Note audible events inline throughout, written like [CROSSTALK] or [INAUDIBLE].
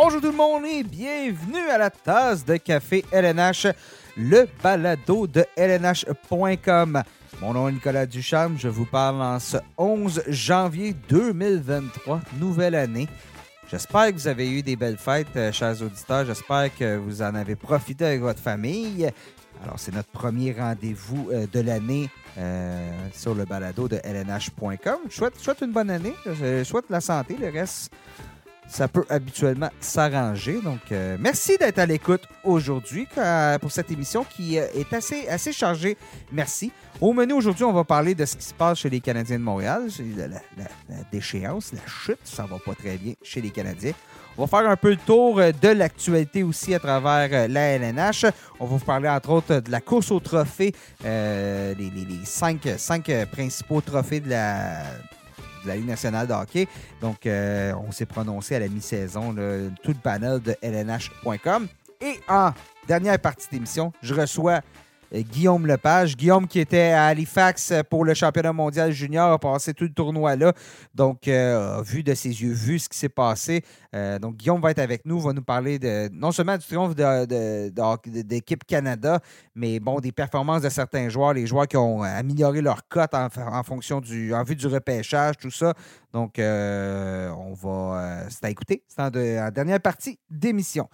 Bonjour tout le monde et bienvenue à la tasse de café LNH, le balado de LNH.com. Mon nom est Nicolas Ducharme, je vous parle en ce 11 janvier 2023, nouvelle année. J'espère que vous avez eu des belles fêtes, euh, chers auditeurs. J'espère que vous en avez profité avec votre famille. Alors, c'est notre premier rendez-vous euh, de l'année euh, sur le balado de LNH.com. Je souhaite, je souhaite une bonne année. Je souhaite la santé. Le reste, ça peut habituellement s'arranger. Donc, euh, merci d'être à l'écoute aujourd'hui euh, pour cette émission qui euh, est assez, assez chargée. Merci. Au menu aujourd'hui, on va parler de ce qui se passe chez les Canadiens de Montréal. La, la- déchéance, la chute, ça va pas très bien chez les Canadiens. On va faire un peu le tour de l'actualité aussi à travers la LNH. On va vous parler entre autres de la course au trophée, les, les- cinq, cinq, principaux trophées de la, de la Ligue nationale de hockey. Donc, euh, on s'est prononcé à la mi-saison, tout le panel de LNH.com. Et en dernière partie d'émission, je reçois Guillaume Lepage. Guillaume qui était à Halifax euh, pour le championnat mondial junior, a passé tout le tournoi là. Donc, euh, vu de ses yeux, vu ce qui s'est passé. Euh, donc, Guillaume va être avec nous, va nous parler de non seulement du triomphe d'équipe Canada, mais bon, des performances de certains joueurs, les joueurs qui ont amélioré leur cote en, fonction du, en vue du repêchage, tout ça. Donc, euh, on va. euh, c'est à écouter. C'est en dernière partie d'émission.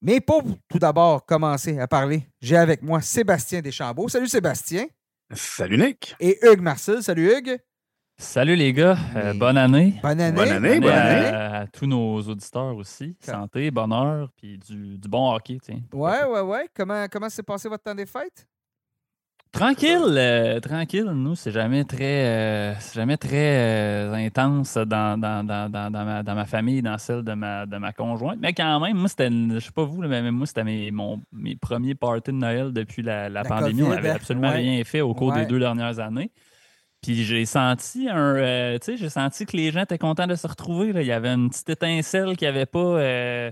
Mais pour tout d'abord commencer à parler, j'ai avec moi Sébastien Deschambault. Salut Sébastien. Salut Nick. Et Hugues Marcel. Salut Hugues. Salut les gars, Euh, bonne année. Bonne année. Bonne année, bonne à, année. à tous nos auditeurs aussi. Santé, bonheur, puis du, du bon hockey. tiens. Ouais, ouais, ouais. Comment, comment s'est passé votre temps des fêtes? Tranquille, euh, tranquille. Nous, c'est jamais très, euh, c'est jamais très euh, intense dans, dans, dans, dans, dans ma, dans ma famille, dans celle de ma, de ma conjointe. Mais quand même, moi, c'était, je sais pas vous, mais moi, c'était mes, mon- mes premiers parties de Noël depuis la, la La pandémie. On n'avait absolument Ouais. rien fait au cours Ouais. des deux dernières années. Puis j'ai senti un, euh, tu sais, j'ai senti que les gens étaient contents de se retrouver. là. Il y avait une petite étincelle qui avait pas, euh,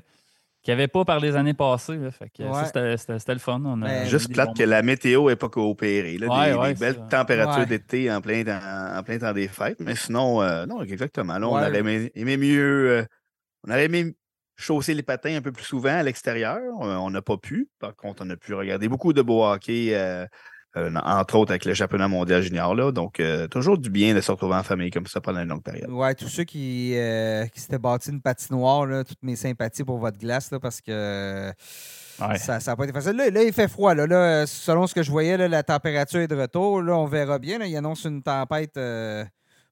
qui avait pas par les années passées. là. Fait que Ouais. ça, c'était, c'était- c'était le fun. On a Ben, Juste plate que la météo n'ait pas coopéré. Là, Ouais, des, ouais, des c'est belles ça. températures Ouais. d'été en plein, temps, en plein temps des fêtes. Mais sinon, euh, non, exactement. Là, on Ouais. aurait aimé, aimé mieux. euh, on aurait aimé chausser les patins un peu plus souvent à l'extérieur. Euh, on n'a pas pu. Par contre, on a pu regarder beaucoup de beau hockey, euh, euh, entre autres avec le championnat mondial junior. Là. Donc, euh, toujours du bien de se retrouver en famille comme ça pendant une longue période. Ouais, tous ceux qui, euh, qui s'étaient bâtis une patinoire, là, toutes mes sympathies pour votre glace, là, parce que Ouais. ça n'a pas été facile. Là, là, il fait froid. Là, Là, selon ce que je voyais, là, la température est de retour. Là, on verra bien. Il annonce une tempête.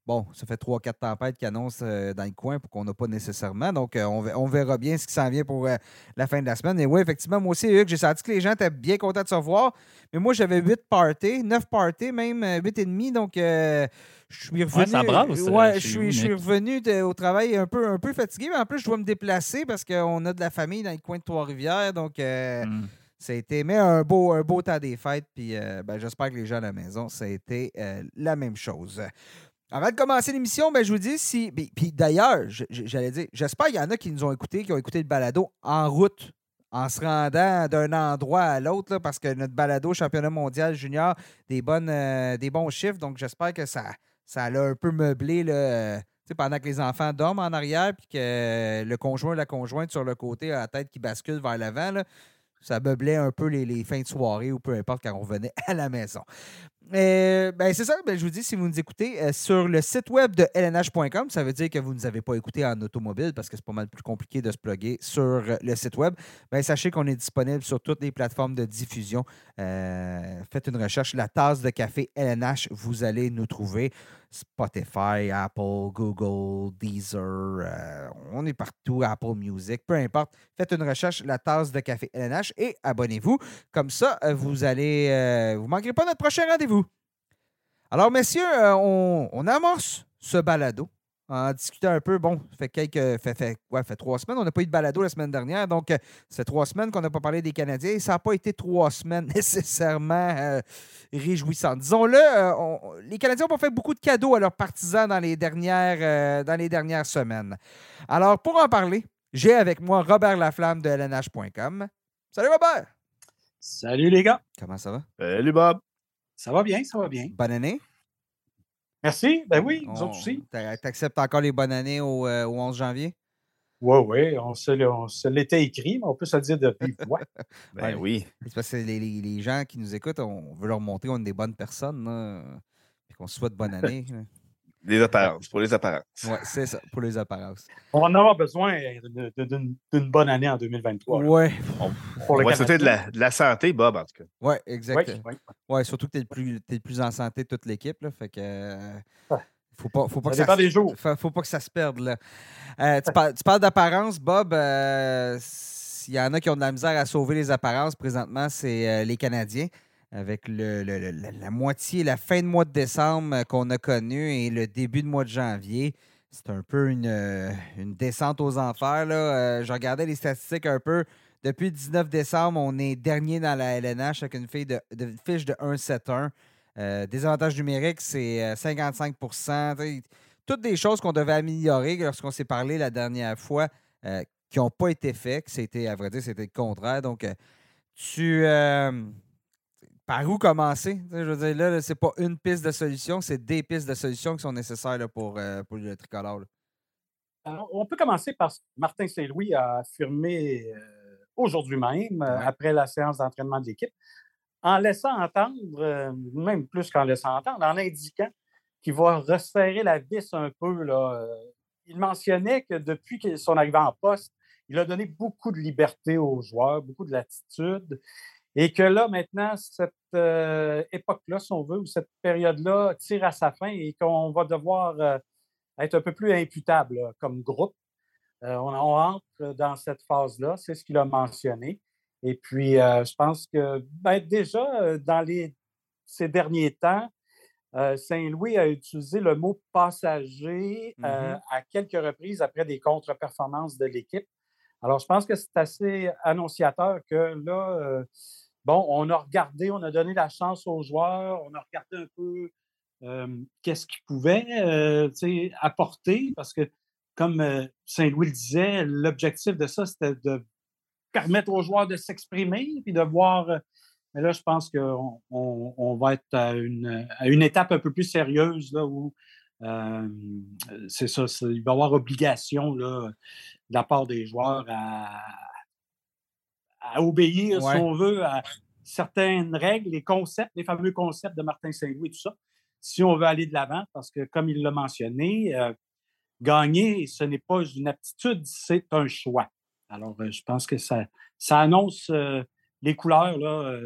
Bon, ça fait 3-4 tempêtes qui annoncent euh, dans le coin pour qu'on n'a pas nécessairement. Donc, euh, on, ve- on verra bien ce qui s'en vient pour euh, la fin de la semaine. Et oui, effectivement, moi aussi, Hugues, j'ai senti que les gens étaient bien contents de se revoir. Mais moi, j'avais 8 parties, 9 parties, même 8 et demi. Donc, euh, je suis revenu. ça brasse, Ouais, je suis, je revenu de- au travail un peu, un peu fatigué. Mais en plus, je dois me déplacer parce qu'on a de la famille dans le coin de Trois-Rivières. Donc, euh, Mm. ça a été mais un beau, un beau temps des fêtes. Puis euh, ben, j'espère que les gens à la maison, ça a été euh, la même chose. Avant de commencer l'émission, ben, je vous dis si. Puis, d'ailleurs, j'allais dire, j'espère qu'il y en a qui nous ont écoutés, qui ont écouté le balado en route, en se rendant d'un endroit à l'autre, parce que notre balado championnat mondial junior, des, bonnes, euh, des bons chiffres. Donc j'espère que ça, ça l'a un peu meublé. Pendant que les enfants dorment en arrière, puis que le conjoint la conjointe sur le côté a la tête qui bascule vers l'avant, ça meublait un peu les, les fins de soirée ou peu importe quand on revenait [LAUGHS] à la maison. Euh, ben c'est ça, ben, je vous dis, si vous nous écoutez euh, sur le site web de lnh.com, ça veut dire que vous ne nous avez pas écouté en automobile parce que c'est pas mal plus compliqué de se plugger sur euh, le site web. Ben, sachez qu'on est disponible sur toutes les plateformes de diffusion. Faites une recherche, la tasse de café LNH, vous allez nous trouver. Spotify, Apple, Google, Deezer, euh, on est partout, Apple Music, peu importe. Faites une recherche, la tasse de café LNH et abonnez-vous. Comme ça, euh, vous allez, euh, vous manquerez pas notre prochain rendez-vous. Alors, messieurs, on amorce ce balado en discutant un peu. Bon, ça fait quelques. Fait, fait, ouais, fait trois semaines. On n'a pas eu de balado la semaine dernière. Donc, euh, ça fait trois semaines qu'on n'a pas parlé des Canadiens. Et ça n'a pas été trois semaines [LAUGHS] nécessairement euh, réjouissantes. Disons-le, euh, les Canadiens ont pas fait beaucoup de cadeaux à leurs partisans dans les dernières, euh, dans les dernières semaines. Alors, pour en parler, j'ai avec moi Robert Laflamme de LNH.com. Salut Robert! Salut les gars. Comment ça va? Salut Bob. Ça va bien, ça va bien. Bonne année? Merci. Ben oui, nous On- autres aussi. t'a- T'acceptes encore les bonnes années au, euh, au 11 janvier? Oui, oui, on se, l'était écrit, mais on peut se le dire de vive [LAUGHS] voix. ben oui. C'est parce que les, gens qui nous écoutent, on veut leur montrer qu'on est des bonnes personnes, et qu'on souhaite bonne année. Les apparences, pour les apparences. Oui, c'est ça, pour les apparences. On va en avoir besoin d'une bonne année en 2023. Oui. On, va souhaiter de la, santé, Bob, en tout cas. Oui, exact. Oui, ouais, surtout que tu es, le plus en santé de toute l'équipe. Fait que. Euh, faut pas, faut pas ça que ça, des jours. Faut, pas que ça se perde. Là. Euh, tu, parles, d'apparence, Bob. Euh, s'il y en a qui ont de la misère à sauver les apparences présentement, c'est les Canadiens avec le, la moitié, la fin de mois de décembre euh, qu'on a connu et le début de mois de janvier. C'est un peu une, euh, descente aux enfers. Là. Euh, je regardais les statistiques un peu. Depuis le 19 décembre, on est dernier dans la LNH avec une fiche de, fiche de 1-7-1. des avantages numériques, c'est 55% Toutes des choses qu'on devait améliorer lorsqu'on s'est parlé la dernière fois qui n'ont pas été faites. C'était, à vrai dire, c'était le contraire. Donc, tu par où commencer? Je veux dire, là, c'est pas une piste de solution, c'est des pistes de solution qui sont nécessaires pour, euh, pour le tricolore. on peut commencer par Martin Saint-Louis a affirmé euh, aujourd'hui même, euh, après la séance d'entraînement de l'équipe, en laissant entendre, même plus qu'en laissant entendre, en indiquant qu'il va resserrer la vis un peu. Là. Il mentionnait que depuis son arrivée en poste, il a donné beaucoup de liberté aux joueurs, beaucoup de latitude. Et que là, maintenant, cette euh, époque-là, si on veut, ou cette période-là tire à sa fin et qu'on va devoir euh, être un peu plus imputable comme groupe. Euh, on, entre dans cette phase-là, c'est ce qu'il a mentionné. Et puis, je pense que ben, déjà, dans les, ces derniers temps, Saint-Louis a utilisé le mot passager mm-hmm. à quelques reprises après des contre-performances de l'équipe. Alors, je pense que c'est assez annonciateur que là, bon, on a regardé, on a donné la chance aux joueurs, on a regardé un peu qu'est-ce qu'ils pouvaient euh, apporter, parce que, comme euh, Saint-Louis le disait, l'objectif de ça, c'était de permettre aux joueurs de s'exprimer, puis de voir. Euh, mais là, je pense qu'on on, va être à une, à une, étape un peu plus sérieuse, là, où c'est ça, il va y avoir obligation là, de la part des joueurs à, à obéir, si on veut, à certaines règles, les concepts, les fameux concepts de Martin Saint-Louis et tout ça, si on veut aller de l'avant, parce que comme il l'a mentionné, euh, gagner, ce n'est pas une aptitude, c'est un choix. Alors, euh, je pense que ça, ça annonce euh, les couleurs là,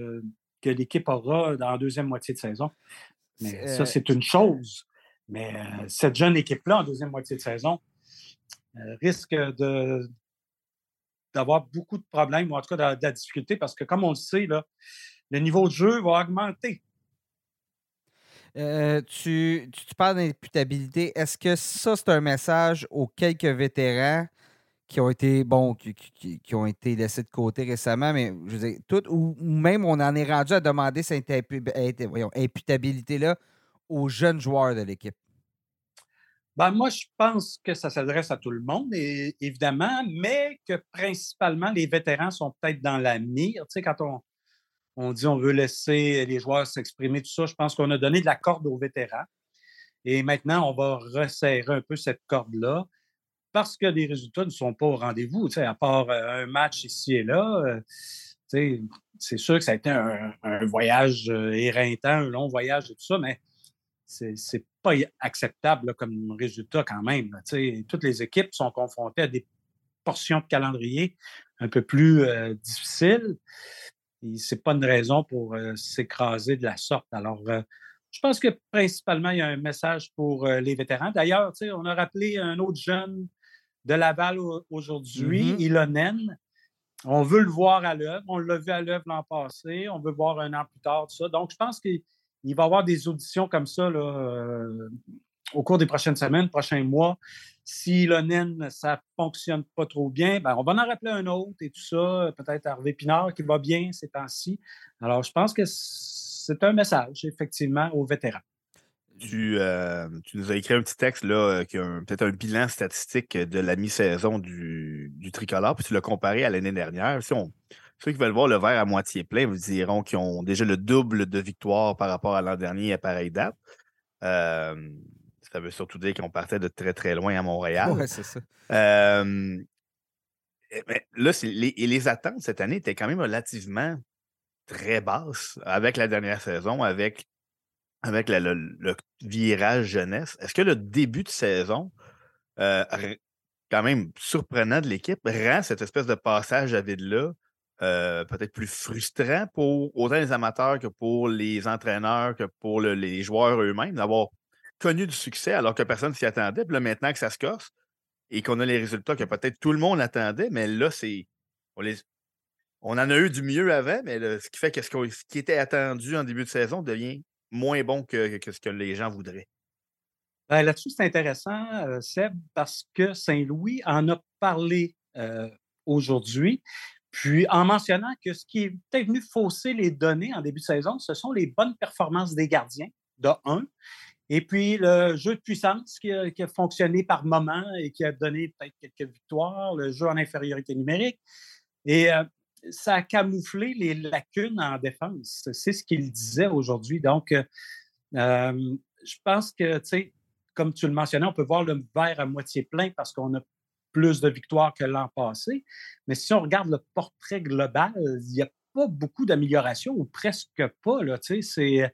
que l'équipe aura dans la deuxième moitié de saison. Mais ça, c'est une chose. Mais cette jeune équipe-là, en deuxième moitié de saison, risque de, d'avoir beaucoup de problèmes, ou en tout cas de, la difficulté, parce que comme on le sait, là, le niveau de jeu va augmenter. Euh, tu, parles d'imputabilité. Est-ce que ça, c'est un message aux quelques vétérans qui ont été qui, ont été laissés de côté récemment, mais je tout, ou même on en est rendu à demander cette imputabilité-là aux jeunes joueurs de l'équipe? Ben, moi, je pense que ça s'adresse à tout le monde, évidemment, mais que principalement les vétérans sont peut-être dans la mire. Tu sais, quand on, on dit on veut laisser les joueurs s'exprimer, tout ça, je pense qu'on a donné de la corde aux vétérans. Et maintenant, on va resserrer un peu cette corde-là parce que les résultats ne sont pas au rendez-vous. Tu sais, à part euh, un match ici et là, euh, c'est sûr que ça a été un, un voyage euh, éreintant, un long voyage et tout ça, mais c'est pas acceptable comme résultat quand même. toutes les équipes sont confrontées à des portions de calendrier un peu plus euh, difficiles. Ce n'est pas une raison pour euh, s'écraser de la sorte. Alors, euh, je pense que principalement, il y a un message pour les vétérans. D'ailleurs, on a rappelé un autre jeune de Laval aujourd'hui, mm-hmm. Ilonen. On veut le voir à l'œuvre. On l'a vu à l'œuvre l'an passé. On veut voir un an plus tard, tout ça. Donc, je pense qu'il il va y avoir des auditions comme ça euh, au cours des prochaines semaines, prochains mois. Si l'ONEN, ça ne fonctionne pas trop bien, ben, on va en rappeler un autre et tout ça. Peut-être Hervé Pinard qui va bien ces temps-ci. Alors, je pense que c'est un message, effectivement, aux vétérans. Tu, euh, nous as écrit un petit texte là, qui a peut-être un bilan statistique de la mi-saison du, du tricolore, puis tu l'as comparé à l'année dernière. Si on, ceux qui veulent voir le verre à moitié plein vous diront qu'ils ont déjà le double de victoires par rapport à l'an dernier à pareille date. Euh, ça veut surtout dire qu'on partait de très, très loin à Montréal. Oui, c'est ça. Euh, Eh, mais là, les, les attentes cette année étaient quand même relativement très basses avec la dernière saison, avec, avec le, virage jeunesse. Est-ce que le début de saison, euh, quand même surprenant de l'équipe, rend cette espèce de passage à vide-là euh, peut-être plus frustrant pour autant les amateurs que pour les entraîneurs, que pour les joueurs eux-mêmes, d'avoir connu du succès alors que personne s'y attendait. Puis là, maintenant que ça se casse et qu'on a les résultats que peut-être tout le monde attendait, mais là, c'est. On, en a eu du mieux avant, mais ce qui fait que ce, qui était attendu en début de saison devient moins bon que, ce que les gens voudraient. Ben, là-dessus, c'est intéressant, euh, Seb, parce que Saint-Louis en a parlé euh, aujourd'hui. Puis en mentionnant que ce qui est peut-être venu fausser les données en début de saison, ce sont les bonnes performances des gardiens, de 1. Et puis le jeu de puissance qui a, fonctionné par moment et qui a donné peut-être quelques victoires, le jeu en infériorité numérique. Et euh, ça a camouflé les lacunes en défense. C'est ce qu'il disait aujourd'hui. Donc, euh, euh, je pense que, tu sais, comme tu le mentionnais, on peut voir le verre à moitié plein parce qu'on a plus de victoires que l'an passé. Mais si on regarde le portrait global, il n'y a pas beaucoup d'amélioration ou presque pas. Là, il,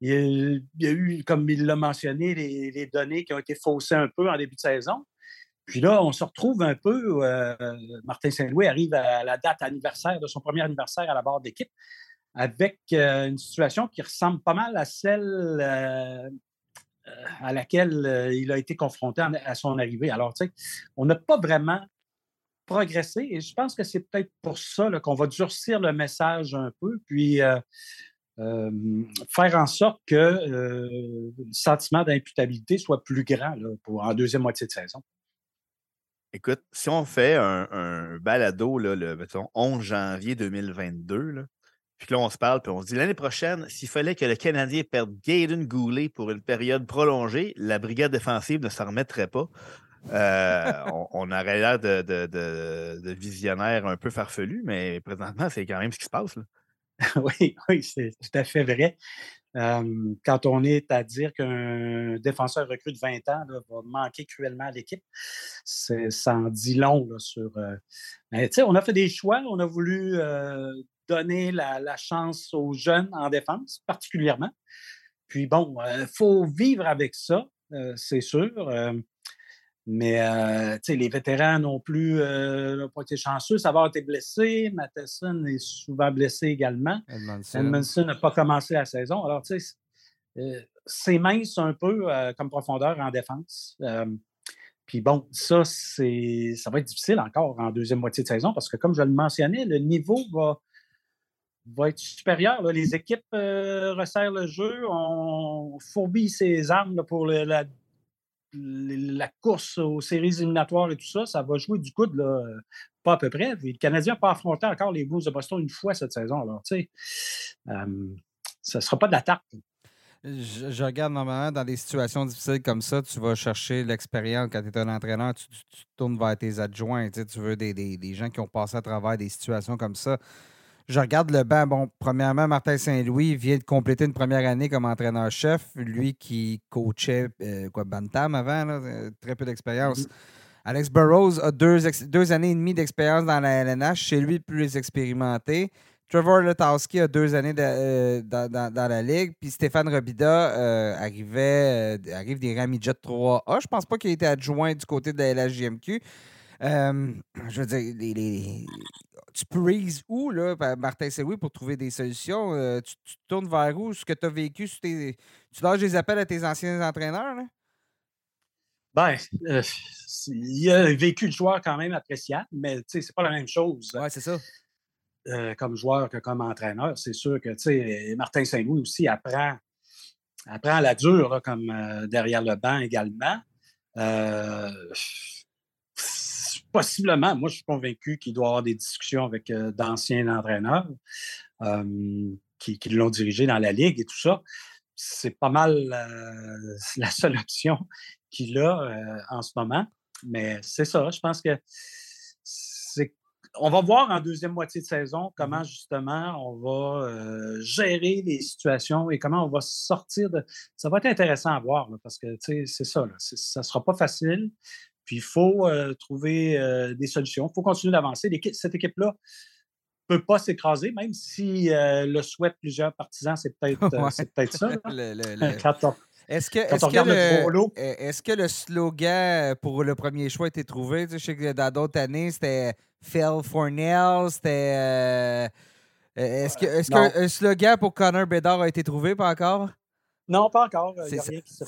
y a, eu, comme il l'a mentionné, les, données qui ont été faussées un peu en début de saison. Puis là, on se retrouve un peu. Euh, Martin Saint-Louis arrive à la date anniversaire de son premier anniversaire à la barre d'équipe avec euh, une situation qui ressemble pas mal à celle euh, à laquelle euh, il a été confronté à son arrivée. Alors, tu sais, on n'a pas vraiment progressé et je pense que c'est peut-être pour ça qu'on va durcir le message un peu, puis euh, faire en sorte que le sentiment d'imputabilité soit plus grand pour, en deuxième moitié de saison. Écoute, si on fait un, balado le 11 janvier 2022, puis là, on se parle, puis on se dit l'année prochaine, s'il fallait que le Canadien perde Gaydon Goulet pour une période prolongée, la brigade défensive ne s'en remettrait pas. Euh, [LAUGHS] on, aurait l'air de, de, visionnaire un peu farfelu, mais présentement, c'est quand même ce qui se passe. [LAUGHS] oui, oui, c'est tout à fait vrai. Euh, quand on est à dire qu'un défenseur recrue de 20 ans va manquer cruellement à l'équipe, ça en dit long sur. Euh, on a fait des choix, on a voulu donner la, chance aux jeunes en défense, particulièrement. Puis bon, il euh, faut vivre avec ça, euh, c'est sûr. Euh, mais les vétérans non plus n'ont pas été chanceux. Ça va été blessé. Matheson est souvent blessé également. Edmondson n'a pas commencé la saison. Alors, tu sais, c'est mince un peu comme profondeur en défense. Puis bon, ça, ça va être difficile encore en deuxième moitié de saison parce que, comme je le mentionnais, le niveau va, va être supérieur. Les équipes euh, resserrent le jeu, on fourbit ses armes pour la, la, course aux séries éliminatoires et tout ça. Ça va jouer du coude, là, pas à peu près. le Canadien n'a pas affronté encore les Blues de Boston une fois cette saison. Alors, tu sais, euh, ça ne sera pas de l'attaque. Je, regarde normalement dans des situations difficiles comme ça, tu vas chercher l'expérience. Quand tu es un entraîneur, tu, tournes vers tes adjoints. Tu, veux des, gens qui ont passé à travers des situations comme ça. Je regarde le banc. Bon, premièrement, Martin Saint-Louis vient de compléter une première année comme entraîneur-chef. Lui qui coachait euh, quoi, Bantam avant, euh, très peu d'expérience. Mm-hmm. Alex Burrows a deux, deux années et demie d'expérience dans la LNH. Chez lui, plus expérimenté. Trevor Letowski a deux années euh, dans, la ligue. Puis Stéphane Robida arrivait, arrive des rangs 3A. Je pense pas qu'il ait été adjoint du côté de la LHJMQ. Je veux dire, les, tu prises où, là, Martin oui pour trouver des solutions? Euh, tu, tournes vers où? Ce que tu as vécu, tu lâches des appels à tes anciens entraîneurs? Là? Ben, euh, il a vécu le joueur quand même appréciable, mais c'est pas la même chose. Oui, c'est ça. Euh, comme joueur que comme entraîneur. C'est sûr que Martin Saint-Louis aussi apprend, apprend la dure, comme derrière le banc également possiblement, moi, je suis convaincu qu'il doit y avoir des discussions avec euh, d'anciens entraîneurs qui, l'ont dirigé dans la Ligue et tout ça. C'est pas mal [LAUGHS] la seule option qu'il a euh, en ce moment. Mais c'est ça, je pense que c'est. On va voir en deuxième moitié de saison comment mmh justement on va euh, gérer les situations et comment on va sortir de. Ça va être intéressant à voir parce que c'est ça, là, ça ne sera pas facile. Puis il faut trouver des solutions. Il faut continuer d'avancer. Cette équipe-là ne peut pas s'écraser, même si le souhaitent plusieurs partisans, c'est [LAUGHS] peut-être peut ça. [LAUGHS] Est-ce que, est que, est que, le slogan pour le premier choix a été trouvé? je sais que dans d'autres années, c'était Phil Fornell, c'était. est-ce que, est qu'un slogan pour Connor Bedard a été trouvé, pas encore? Non, pas encore. C'est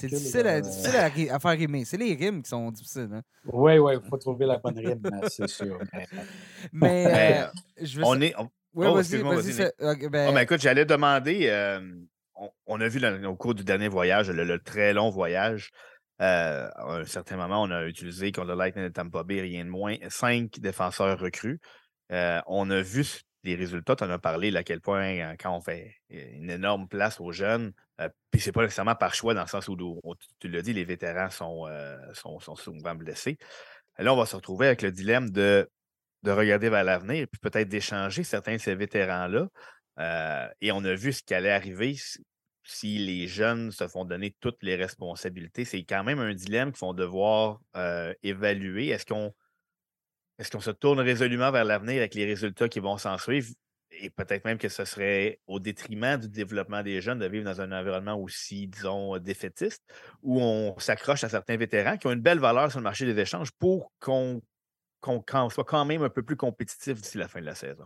difficile, à, difficile à, faire rimer. C'est les rimes qui sont difficiles. Hein? Oui, oui, il faut trouver la bonne rime, c'est sûr. [LAUGHS] Mais, [LAUGHS] euh, je veux on est. Oui, oh, vas-y, vas-y. Ben... Oh, ben, écoute, j'allais demander. Euh, on, a vu au cours du dernier voyage, le, très long voyage, euh, à un certain moment, on a utilisé contre le Lightning de Tampa Bay, rien de moins, cinq défenseurs recrues. on a vu les résultats, tu en as parlé, à quel point, quand on fait une énorme place aux jeunes, euh, puis c'est pas nécessairement par choix, dans le sens où, tu l'as dit, les vétérans sont, euh, sont, souvent blessés. Là, on va se retrouver avec le dilemme de, de regarder vers l'avenir, puis peut-être d'échanger certains de ces vétérans-là. Euh, et on a vu ce qui allait arriver si les jeunes se font donner toutes les responsabilités. C'est quand même un dilemme qu'ils vont devoir évaluer. Est-ce qu'on est-ce qu'on se tourne résolument vers l'avenir avec les résultats qui vont s'en suivre? et peut-être même que ce serait au détriment du développement des jeunes de vivre dans un environnement aussi, disons, défaitiste, où on s'accroche à certains vétérans qui ont une belle valeur sur le marché des échanges pour qu'on soit quand même un peu plus compétitif d'ici la fin de la saison?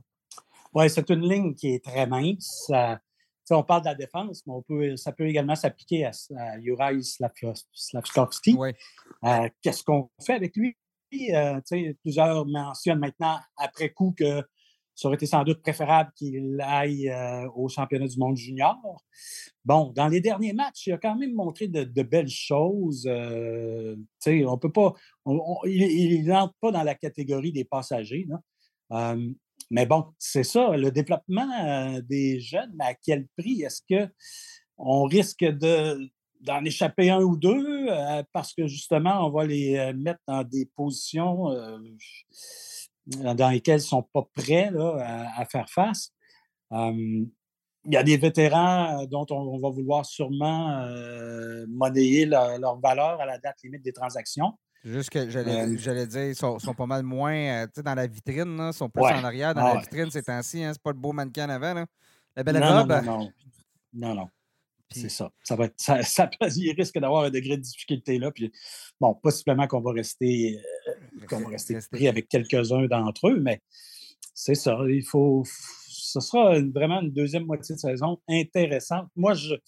Oui, c'est une ligne qui est très mince. on parle de la défense, mais on peut, ça peut également s'appliquer à, à Juraj Slavkovski. Euh, qu'est-ce qu'on fait avec lui? Euh, plusieurs mentionnent maintenant, après coup, que ça aurait été sans doute préférable qu'il aille euh, au championnat du monde junior. Bon, dans les derniers matchs, il a quand même montré de, belles choses. Euh, on peut pas. il n'entre pas dans la catégorie des passagers. Euh, mais bon, c'est ça, le développement des jeunes, à quel prix? Est-ce qu'on risque de, d'en échapper un ou deux parce que justement, on va les mettre dans des positions dans lesquels ils ne sont pas prêts à, faire face. il y a des vétérans euh, dont on, va vouloir sûrement euh, monnayer leur, valeur à la date limite des transactions. Juste que j'allais dire, ils sont, pas mal moins euh, dans la vitrine, ils sont plus en arrière dans la vitrine ces temps-ci. Hein, c'est pas le beau mannequin en avant. Là. La belle robe. Non, non, non. non. C'est ça. Ça, va être, ça, [LAUGHS] ça, il risque d'avoir un degré de difficulté là. Puis, bon, possiblement qu'on va rester, euh, qu'on va rester pris avec quelques-uns d'entre eux, mais c'est ça. Il faut. Ce sera vraiment une deuxième moitié de saison intéressante. Moi, je ne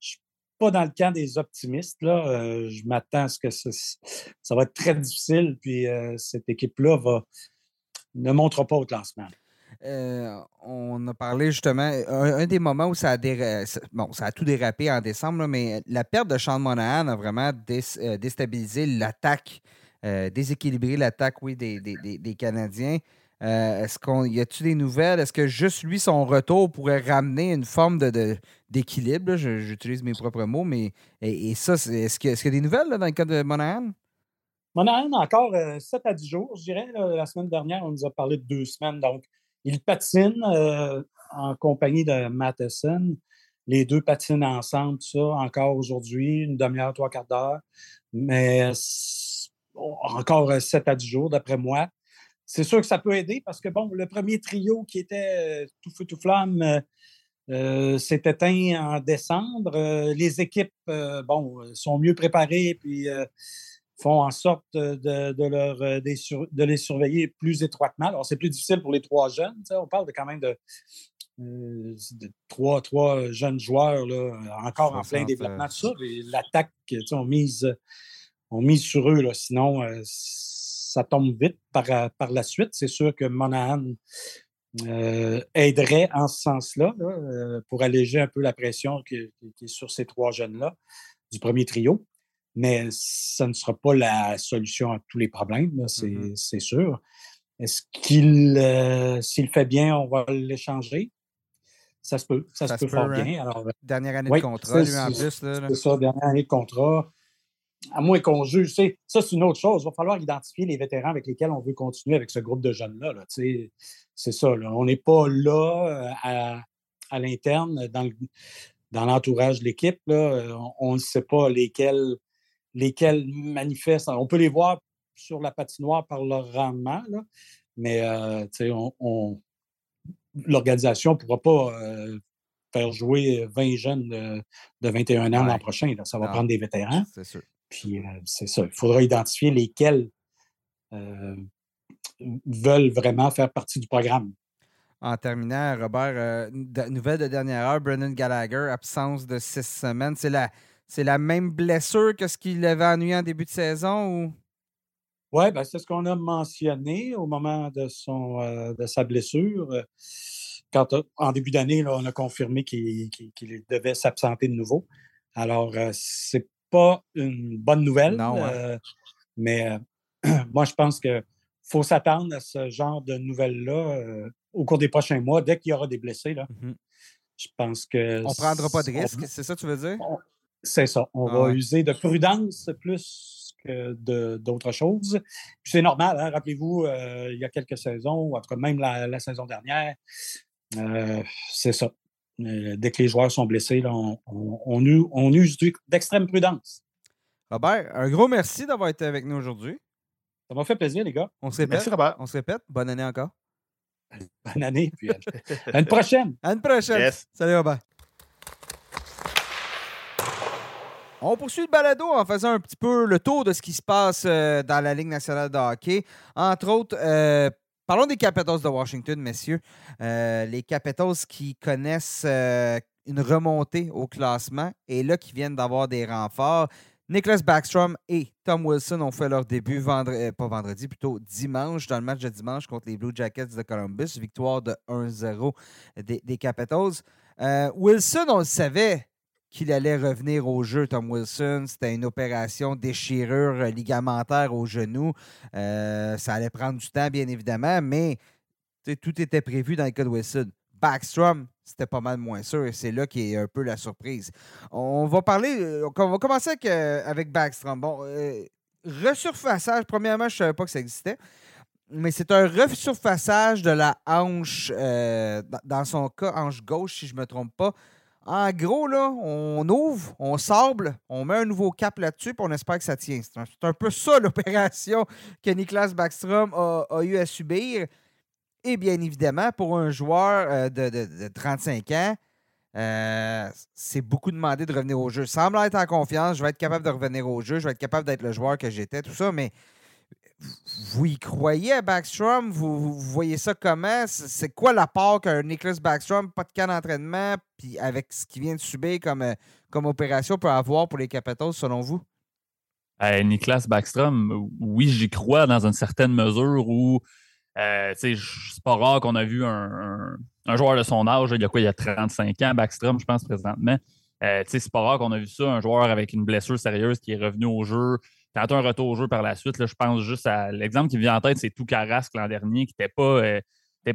suis pas dans le camp des optimistes. Là. Euh, je m'attends à ce que ça, ça, va être très difficile. Puis euh, cette équipe-là va, ne montrera pas au classement. Euh, on a parlé justement, un, des moments où ça a, bon, ça a tout dérapé en décembre, mais la perte de Sean Monahan a vraiment euh, déstabilisé l'attaque, euh, déséquilibré l'attaque, oui, des, Canadiens. Est-ce qu'on y a-t-il des nouvelles? Est-ce que juste lui, son retour pourrait ramener une forme d'équilibre? J'utilise mes propres mots, mais et, ça, est-ce qu'il y, a des nouvelles dans le cas de Monahan? Monahan, encore 7 à 10 jours, je dirais. la semaine dernière, on nous a parlé de deux semaines. Donc, il patine euh, en compagnie de Matheson. Les deux patinent ensemble, ça, encore aujourd'hui, une demi-heure, trois quarts d'heure. Mais encore 7 à 10 jours, d'après moi. C'est sûr que ça peut aider parce que, bon, le premier trio qui était euh, tout feu, tout flamme, euh, s'est éteint en décembre. les équipes, bon, sont mieux préparées, puis font en sorte de, de, leur, euh, de les surveiller plus étroitement. Alors, c'est plus difficile pour les trois jeunes. On parle de quand même de, euh, trois, trois, jeunes joueurs là, encore en plein développement. de ça. L'attaque, on mise, on mise sur eux. Là, sinon, euh, ça tombe vite par, par la suite. C'est sûr que Monahan aiderait en ce sens-là pour alléger un peu la pression qui est sur ces trois jeunes-là du premier trio mais ça ne sera pas la solution à tous les problèmes, mmh c'est sûr. Est-ce qu'il, euh, s'il fait bien, on va l'échanger? Ça se peut, ça, se peut, fort hein? bien. Alors, euh, dernière année de contrat, lui, en plus. C'est ça, dernière année de contrat. À moins qu'on juge, ça, c'est une autre chose. Il va falloir identifier les vétérans avec lesquels on veut continuer avec ce groupe de jeunes-là. c'est ça. On n'est pas là euh, à, l'interne, dans, dans l'entourage de l'équipe. On ne sait pas lesquels lesquels manifestent. On peut les voir sur la patinoire par leur rendement, mais on, l'organisation ne pourra pas faire jouer 20 jeunes de, 21 ans l'an prochain. Ça va prendre des vétérans. C'est sûr. Puis c'est ça. Il faudra identifier lesquels veulent vraiment faire partie du programme. En terminant, Robert, nouvelle de dernière heure, Brendan Gallagher, absence de six semaines. C'est la, c'est la même blessure que ce qu'il avait ennuyé en début de saison ou? Oui, ben c'est ce qu'on a mentionné au moment de, son, de sa blessure. Quand, en début d'année, on a confirmé qu'il, devait s'absenter de nouveau. Alors, c'est pas une bonne nouvelle. Hein. mais [CLEARS THROAT] moi, je pense qu'il faut s'attendre à ce genre de nouvelles-là au cours des prochains mois, dès qu'il y aura des blessés, là, mmh je pense que. On ne prendra pas de risques, c'est ça que tu veux dire? C'est ça. On ah va user de prudence plus que d'autres choses. C'est normal, hein? rappelez-vous, euh, il y a quelques saisons, ou en tout cas même la, saison dernière, euh, c'est ça. Euh, dès que les joueurs sont blessés, on, on, use d'extrême prudence. Robert, un gros merci d'avoir été avec nous aujourd'hui. Ça m'a fait plaisir, les gars. On se répète. Merci, Robert. On se répète. Bonne année encore. Bonne année. Puis à une prochaine. À une prochaine. Salut, Robert. On poursuit le balado en faisant un petit peu le tour de ce qui se passe euh, dans la Ligue nationale de hockey. Entre autres, euh, parlons des Capitals de Washington, messieurs. Euh, les Capitals qui connaissent une remontée au classement et là qui viennent d'avoir des renforts. Nicholas Backstrom et Tom Wilson ont fait leur début vendredi, pas vendredi, plutôt dimanche, dans le match de dimanche contre les Blue Jackets de Columbus. Victoire de 1-0 des, Capitals. Euh, Wilson, on le savait qu'il allait revenir au jeu, Tom Wilson. C'était une opération déchirure ligamentaire au genou. Euh, ça allait prendre du temps, bien évidemment, mais tout était prévu dans le cas de Wilson. Backstrom, c'était pas mal moins sûr et c'est là qui est un peu la surprise. On va parler, euh, on va commencer avec, euh, Backstrom. Bon, euh, resurfaçage, premièrement, je ne savais pas que ça existait, mais c'est un resurfaçage de la hanche, dans son cas, hanche gauche, si je ne me trompe pas. En gros, là, on ouvre, on sable, on met un nouveau cap là-dessus, puis on espère que ça tient. C'est un, peu ça [LAUGHS] l'opération que Niklas Backstrom a, eu à subir. Et bien évidemment, pour un joueur euh, de, 35 ans, euh, c'est beaucoup demandé de revenir au jeu. Semble être en confiance, je vais être capable de revenir au jeu, je vais être capable d'être le joueur que j'étais, tout ça, mais vous y croyez à Backstrom? Vous, voyez ça comment? C'est quoi l'apport qu'un Nicholas Backstrom, pas de cas d'entraînement, puis avec ce qu'il vient de subir comme, euh, comme opération, peut avoir pour les Capitals, selon vous? Nicholas Backstrom, oui, j'y crois dans une certaine mesure où euh, c'est pas rare qu'on a vu un, joueur de son âge, il y a quoi, il y a 35 ans, Backstrom, je pense, présentement. Euh, c'est pas rare qu'on a vu ça, un joueur avec une blessure sérieuse qui est revenu au jeu, qui un retour au jeu par la suite. Là, je pense juste à l'exemple qui vient en tête, c'est Toukaras l'an dernier, qui n'était pas, euh,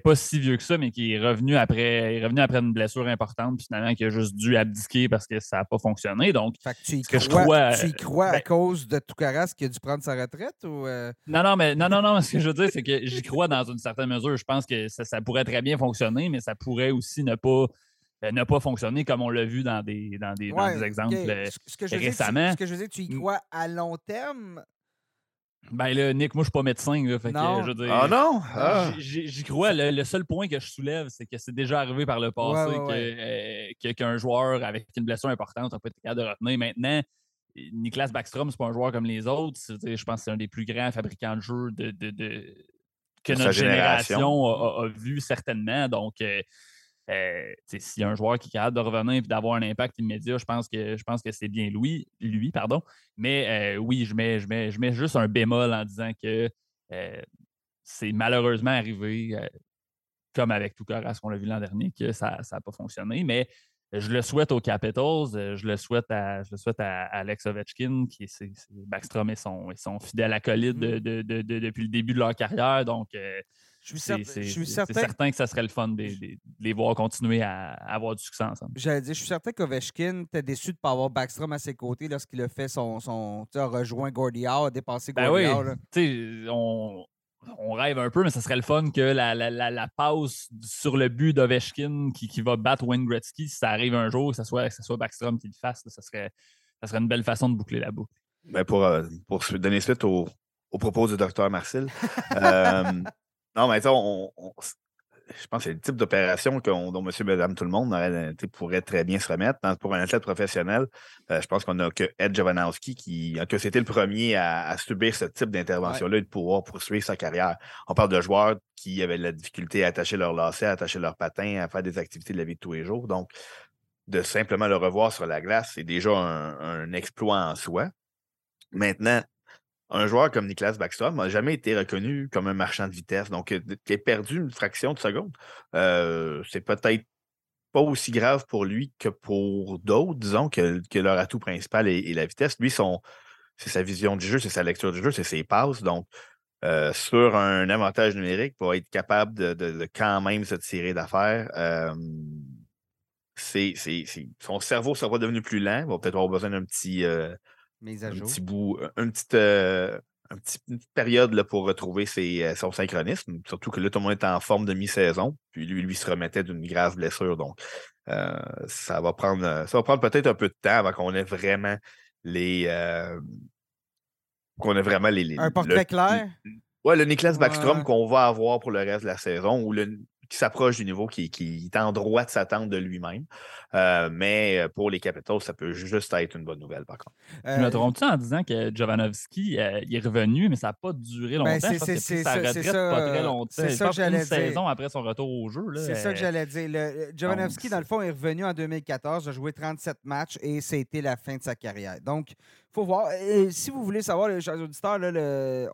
pas si vieux que ça, mais qui est revenu après, est revenu après une blessure importante, puis finalement qui a juste dû abdiquer parce que ça n'a pas fonctionné. Donc, tu y crois, tu y crois à ben cause de Toukaras qui a dû prendre sa retraite ou euh? Non, non, mais non, non, non. Ce que je veux dire, c'est que j'y crois dans une certaine mesure. Je pense que ça, pourrait très bien fonctionner, mais ça pourrait aussi ne pas euh, ne pas fonctionner comme on l'a vu dans des, dans des, exemples récemment. ce que je veux dire, tu y crois à long terme? Ben là, Nick, moi, je suis pas médecin. Là, fait non. Que, je ah non? Ah. J'y crois. Le, seul point que je soulève, c'est que c'est déjà arrivé par le passé euh, qu'un joueur avec une blessure importante n'a pas été capable de retenir. Maintenant, Niklas Backstrom, c'est pas un joueur comme les autres. Je pense que c'est un des plus grands fabricants de jeux de, que notre génération, a, vu certainement. Donc, euh, euh, s'il y a un joueur qui est capable de revenir et d'avoir un impact immédiat, je pense que je pense que c'est bien lui, lui, pardon. Mais euh, oui, je mets, je, mets, je mets juste un bémol en disant que euh, c'est malheureusement arrivé, comme avec tout ce qu'on l'a vu l'an dernier, que ça n'a pas fonctionné. Mais je le souhaite aux Capitals, je le souhaite à, je le souhaite à Alex Ovechkin, qui est, Backstrom et son, et son fidèle acolyte mmh. depuis le début de leur carrière. Donc, je suis, certain... que ça serait le fun de, les voir continuer à, avoir du succès ensemble. J'allais dire, je suis certain qu'Ovechkin était déçu de ne pas avoir Backstrom à ses côtés lorsqu'il a fait son. son a rejoint Gordial, a dépassé. Ben on, on rêve un peu, mais ça serait le fun que la, la, la, passe sur le but d'Ovechkin qui, qui, va battre Wayne Gretzky, si ça arrive un jour, que ce soit, que soit Backstrom qui le fasse, ça, serait, ça serait une belle façon de boucler la boucle. Ben pour, euh, pour donner suite au, au propos du docteur Marcel. [LAUGHS] Euh, non, mais on, je pense que c'est le type d'opération dont monsieur, madame, tout le monde pourrait très bien se remettre. pour un athlète professionnel, euh, je pense qu'on a que Ed Jovanowski qui que c'était le premier à, subir ce type d'intervention-là et de pouvoir poursuivre sa carrière. On parle de joueurs qui avaient de la difficulté à attacher leur lacet, à attacher leur patin, à faire des activités de la vie de tous les jours. Donc, de simplement le revoir sur la glace, c'est déjà un exploit en soi. Maintenant, un joueur comme Niklas Backstrom n'a jamais été reconnu comme un marchand de vitesse. Donc, euh, qui a perdu une fraction de seconde, euh, c'est peut-être pas aussi grave pour lui que pour d'autres, disons, que, leur atout principal est, la vitesse. Lui, c'est sa vision du jeu, c'est sa lecture du jeu, c'est ses passes. Donc, euh, sur un avantage numérique, pour être capable de, quand même se tirer d'affaires, son cerveau sera devenu plus lent. Il va peut-être avoir besoin d'un petit, un petit bout, un petit, euh, une petite période là, pour retrouver euh, son synchronisme. Surtout que là, tout le monde est en forme de mi-saison. Puis lui, lui se remettait d'une grave blessure. Donc, euh, ça va prendre, ça va prendre peut-être un peu de temps avant qu'on ait vraiment les. qu'on ait vraiment les. un portrait clair? ouais, le Niklas Backstrom qu'on va avoir pour le reste de la saison, ou le, qui s'approche du niveau qui, qui, est en droit de s'attendre de lui-même. Euh, mais euh, pour les Capitals, ça peut juste être une bonne nouvelle, par contre. Je me euh, trompe-tu en disant que Jovanovski il est revenu, mais ça n'a pas duré ben, longtemps? c'est sa retraite pas très longtemps. C'est ça que j'allais dire. saison après son retour au jeu. C'est ça que j'allais dire. Jovanovski, dans le fond, est revenu en 2014, a joué 37 matchs et c'était la fin de sa carrière. Donc, faut voir. si vous voulez savoir, les chers auditeurs,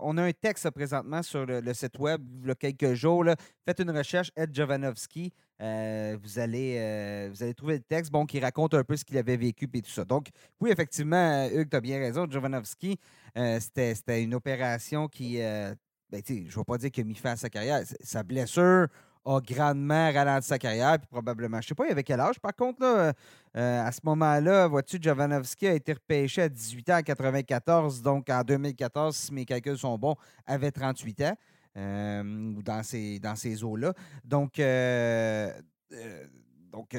on a un texte présentement sur le, site web il y a quelques jours. Faites une recherche, Ed Jovanovski. Euh, vous, allez, euh, trouver le texte bon, qui raconte un peu ce qu'il avait vécu et tout ça. Donc, oui, effectivement, Hugues, tu as bien raison. Jovanovski, euh, c'était une opération qui, ben, je ne vais pas dire qu'il a mis fin à sa carrière. Sa blessure a grandement ralenti sa carrière, puis probablement, je ne sais pas, il avait quel âge. Par contre, là, à ce moment-là, vois-tu, Jovanovski a été repêché à 18 ans en 94, donc en 2014, si mes calculs sont bons, avait 38 ans. Euh, dans ces, dans ces eaux-là. Donc, euh, euh, donc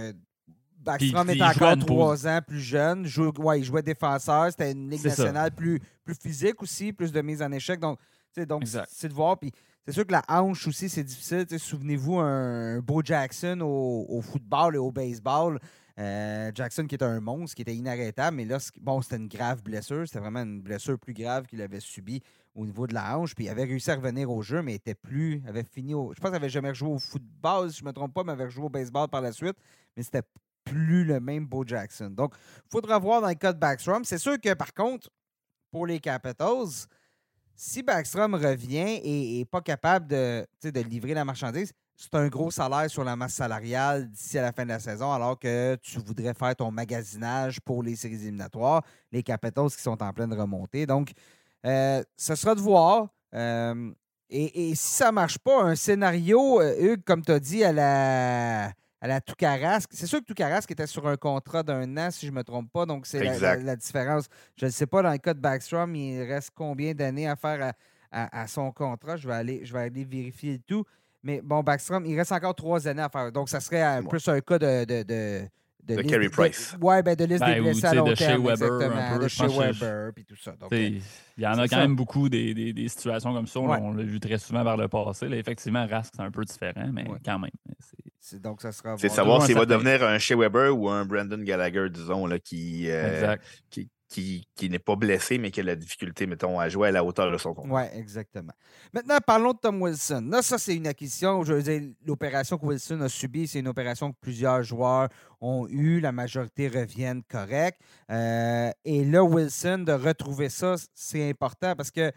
Backstrom était encore trois ans plus jeune. ouais, il jouait défenseur. C'était une ligue nationale plus, plus physique aussi, plus de mise en échec. Donc, donc c'est de voir. Puis c'est sûr que la hanche aussi, c'est difficile. Souvenez-vous, un, Beau Jackson au, football et au baseball. Jackson qui était un monstre, qui était inarrêtable, mais là, bon, c'était une grave blessure. C'était vraiment une blessure plus grave qu'il avait subie au niveau de la hanche. Puis il avait réussi à revenir au jeu, mais était plus. avait fini au. Je pense qu'il n'avait jamais joué au football, si je ne me trompe pas, mais avait joué au baseball par la suite. Mais c'était plus le même Bo Jackson. Donc, il faudra voir dans le cas de Backstrom. C'est sûr que, par contre, pour les Capitals, si Backstrom revient et n'est pas capable de, de livrer la marchandise, c'est un gros salaire sur la masse salariale d'ici à la fin de la saison, alors que tu voudrais faire ton magasinage pour les séries éliminatoires, les Capitals qui sont en pleine remontée. Donc, euh, ce sera de voir. Euh, et, si ça ne marche pas, un scénario, euh, Hugues, comme tu as dit, à la, à la Toucarasque, c'est sûr que Toucarasque était sur un contrat d'un an, si je ne me trompe pas, donc c'est la, différence. Je ne sais pas, dans le cas de Backstrom, il reste combien d'années à faire à, son contrat? Je vais, aller, je vais aller vérifier le tout. Mais bon, Backstrom, il reste encore trois années à faire. Donc, ça serait plus un cas de de, Carey Price. Oui, ben de liste des ben, blessés à long de terme, chez Weber, de chez Weber, puis tout ça. il y en a quand même beaucoup des, des, des, situations comme ça. On l'a vu très souvent vers le passé. Là, effectivement, Rask, c'est un peu différent, mais quand même. C'est donc ça sera. C'est savoir s'il va devenir un Shea Weber ou un Brandon Gallagher, disons, là, qui, euh, qui, qui, n'est pas blessé, mais qui a la difficulté, mettons, à jouer à la hauteur de son compte. Oui, exactement. Maintenant, parlons de Tom Wilson. Là, ça, c'est une acquisition. Je veux dire, l'opération que Wilson a subie, c'est une opération que plusieurs joueurs ont eue. La majorité reviennent correct. Euh, et là, Wilson, de retrouver ça, c'est important parce que,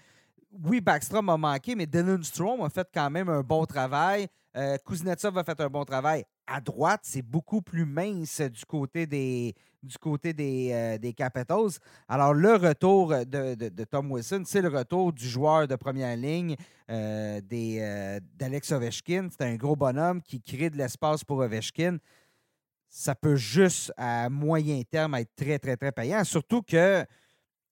oui, Backstrom a manqué, mais Dylan Strom a fait quand même un bon travail. Euh, Kuznetsov a fait un bon travail. À droite, c'est beaucoup plus mince du côté des, du côté des, euh, des Capitals. Alors, le retour de, Tom Wilson, c'est le retour du joueur de première ligne euh, euh, d'Alex Ovechkin. C'est un gros bonhomme qui crée de l'espace pour Ovechkin. Ça peut juste, à moyen terme, être très, très, très payant. Surtout que,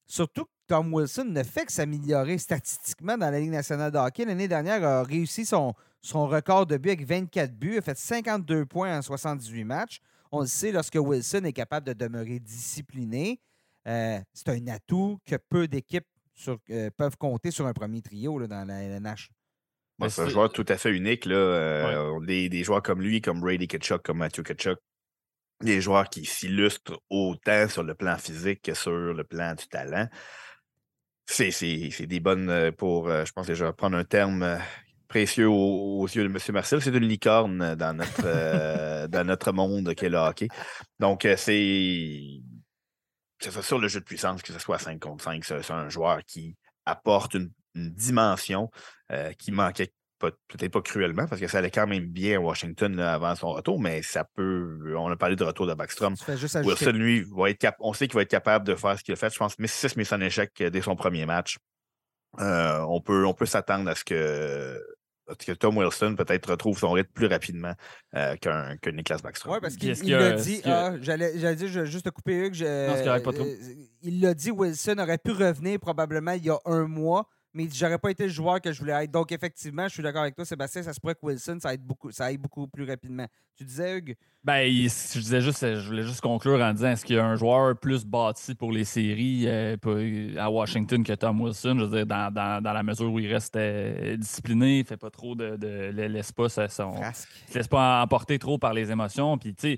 surtout Tom Wilson ne fait que s'améliorer statistiquement dans la Ligue nationale de hockey. L'année dernière, a réussi son, son record de but avec 24 buts. Il a fait 52 points en 78 matchs. On le sait, lorsque Wilson est capable de demeurer discipliné, euh, c'est un atout que peu d'équipes sur, peuvent compter sur un premier trio là, dans la LNH. c'est un joueur tout à fait unique. Là. des, des, joueurs comme lui, comme Brady Ketchuk, comme Matthew Ketchuk, des joueurs qui s'illustrent autant sur le plan physique que sur le plan du talent. C'est des bonnes pour, je pense que je vais prendre un terme précieux aux, yeux de M. Marcel. C'est une licorne dans notre, dans notre monde qu'est le hockey. Donc, c'est c'est sur le jeu de puissance, que ce soit 5 contre 5, c'est un joueur qui apporte une, dimension qui manquait peut-être pas cruellement, parce que ça allait quand même bien à Washington avant son retour, mais ça peut. On a parlé de retour de Backstrom. Wilson, lui, va être cap... on sait qu'il va être capable de faire ce qu'il a fait. Je pense 6 mais son échec dès son premier match. on peut, on peut s'attendre à ce que que Tom Wilson peut-être retrouve son rythme plus rapidement euh, qu'un que Niklas Backstrom. Oui, parce qu'il l'a dit. Ah, j'allais dire, juste te couper, Hugues. Euh, il l'a dit, Wilson aurait pu revenir probablement il y a un mois mais j'aurais pas été le joueur que je voulais être. Donc, effectivement, je suis d'accord avec toi, Sébastien. Ça se pourrait que Wilson, ça aille beaucoup, ça aille beaucoup plus rapidement. Tu disais, Hugues? Ben, je disais juste, je voulais juste conclure en disant est-ce qu'il y a un joueur plus bâti pour les séries euh, à Washington que Tom Wilson? Je veux dire, dans, dans, dans la mesure où il reste euh, discipliné, il fait pas trop de. de laisse pas, son, laisse pas emporter trop par les émotions. Puis, tu sais,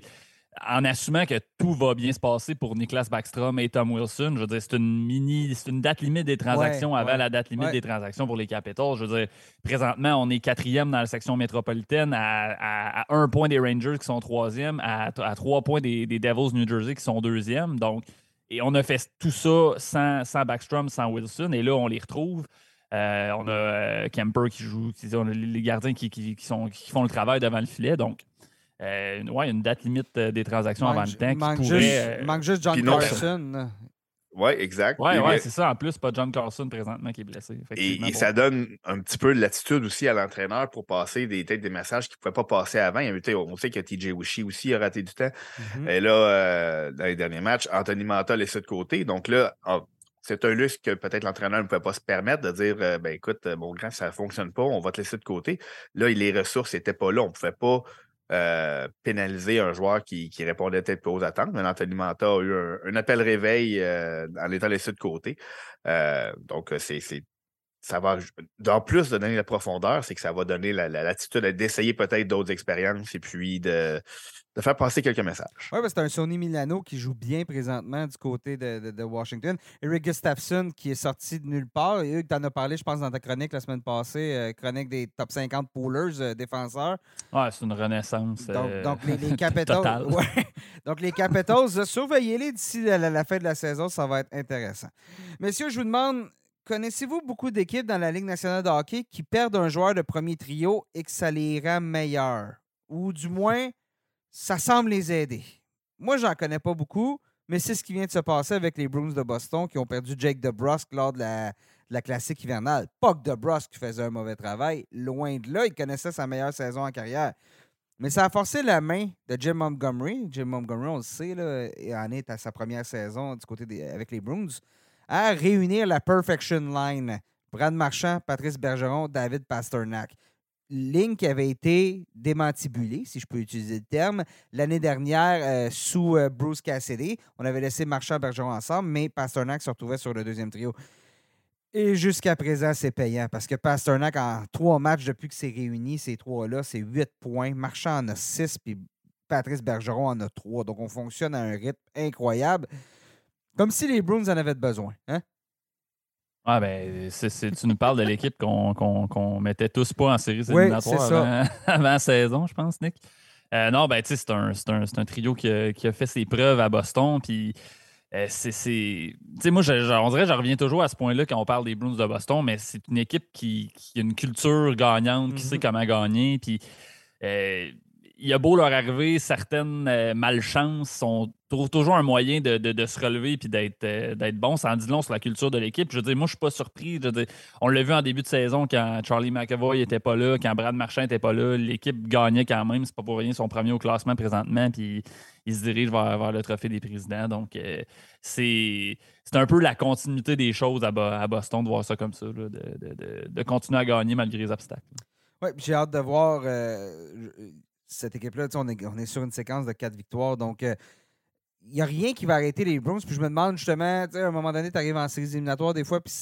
en assumant que tout va bien se passer pour Nicolas Backstrom et Tom Wilson. Je veux dire, c'est une mini, c'est une date limite des transactions avant la date limite des transactions pour les Capitals. Je veux dire, présentement, on est quatrième dans la section métropolitaine à, un point des Rangers qui sont troisième, à, trois points des, Devils New Jersey qui sont deuxième. Donc, et on a fait tout ça sans, sans Backstrom, sans Wilson, et là, on les retrouve. Euh, on a euh, Kemper qui joue, on a les gardiens qui, qui, sont, qui font le travail devant le filet. Donc, euh, ouais, une date limite euh, des transactions avant le temps. Il manque, juste, euh, manque juste John Carson. Oui, exact. Oui, ouais, c'est ça. En plus, pas John Carson présentement qui est blessé. Et, ça donne un petit peu de latitude aussi à l'entraîneur pour passer des têtes des messages qu'il ne pouvait pas passer avant. On sait que TJ Wishy aussi a raté du temps. Mm-hmm. Et là, dans les derniers matchs, Anthony Manta laissé de côté. Donc là, c'est un luxe que peut-être l'entraîneur ne pouvait pas se permettre de dire ben écoute, mon grand, ça ne fonctionne pas, on va te laisser de côté. Là, les ressources n'étaient pas là. On ne pouvait pas euh, pénaliser un joueur qui, répondait peut-être pas aux attentes. Mais Anthony Manta a eu un, appel réveil euh, en étant laissé de côté. Euh, donc, c'est, ça va, en plus de donner la profondeur, c'est que ça va donner la, l'attitude d'essayer peut-être d'autres expériences et puis de, de faire passer quelques messages. Oui, c'est un Sony Milano qui joue bien présentement du côté de, Washington. Eric Gustafsson qui est sorti de nulle part. Et tu en as parlé, je pense, dans ta chronique la semaine passée, euh, chronique des top 50 poolers euh, défenseurs. Ouais, c'est une renaissance. Donc, euh, les, les, [LAUGHS] Capitals. Donc, les Capitals, surveillez-les d'ici la, fin de la saison, ça va être intéressant. Messieurs, je vous demande. Connaissez-vous beaucoup d'équipes dans la Ligue nationale de hockey qui perdent un joueur de premier trio et que ça les rend meilleurs? Ou du moins, ça semble les aider. Moi, j'en connais pas beaucoup, mais c'est ce qui vient de se passer avec les Bruins de Boston qui ont perdu Jake DeBrusque lors de la, classique hivernale. Pas que DeBrusque faisait un mauvais travail, loin de là, il connaissait sa meilleure saison en carrière. Mais ça a forcé la main de Jim Montgomery. Jim Montgomery, on le sait, là, en est à sa première saison avec les Bruins, à réunir la Perfection Line. Brad Marchand, Patrice Bergeron, David Pasternak ligne qui avait été démantibulée, si je peux utiliser le terme, l'année dernière euh, sous euh, Bruce Cassidy. On avait laissé Marchand Bergeron ensemble, mais Pasternak se retrouvait sur le deuxième trio. Et jusqu'à présent, c'est payant parce que Pasternak, en trois matchs depuis que c'est réuni, ces trois-là, c'est huit points. Marchand en a six, puis Patrice Bergeron en a trois. Donc, on fonctionne à un rythme incroyable. Comme si les Bruins en avaient besoin. Hein? Ah ben, tu nous parles de l'équipe qu'on mettait tous pas en série éliminatoires avant, [LAUGHS] la saison, je pense, Nick. Euh, non, ben, tu sais, c'est un, un, trio qui a, qui a, fait ses preuves à Boston. Puis, euh, c'est. Tu sais, moi, on dirait que je reviens toujours à ce point-là quand on parle des Bruins de Boston, mais c'est une équipe qui, qui, a une culture gagnante, qui sait mm-hmm. comment gagner. Puis, euh, il a beau leur arriver certaines euh, malchances, on trouve toujours un moyen de, se relever et d'être euh, d'être bon. Ça en dit long sur la culture de l'équipe. Je veux dire, moi, je suis pas surpris. on l'a vu en début de saison quand Charlie McAvoy était pas là, quand Brad Marchand était pas là. L'équipe gagnait quand même. C'est pas pour rien son premier au classement présentement. Puis il se dirige vers, le trophée des présidents. Donc, euh, c'est un peu la continuité des choses à, Boston de voir ça comme ça, de, continuer à gagner malgré les obstacles. Oui, j'ai hâte de voir cette équipe-là, on est, on est, sur une séquence de quatre victoires. Donc, euh, il n'y a rien qui va arrêter les Bruins. Puis je me demande justement, à un moment donné, tu arrives en séries éliminatoires des fois, puis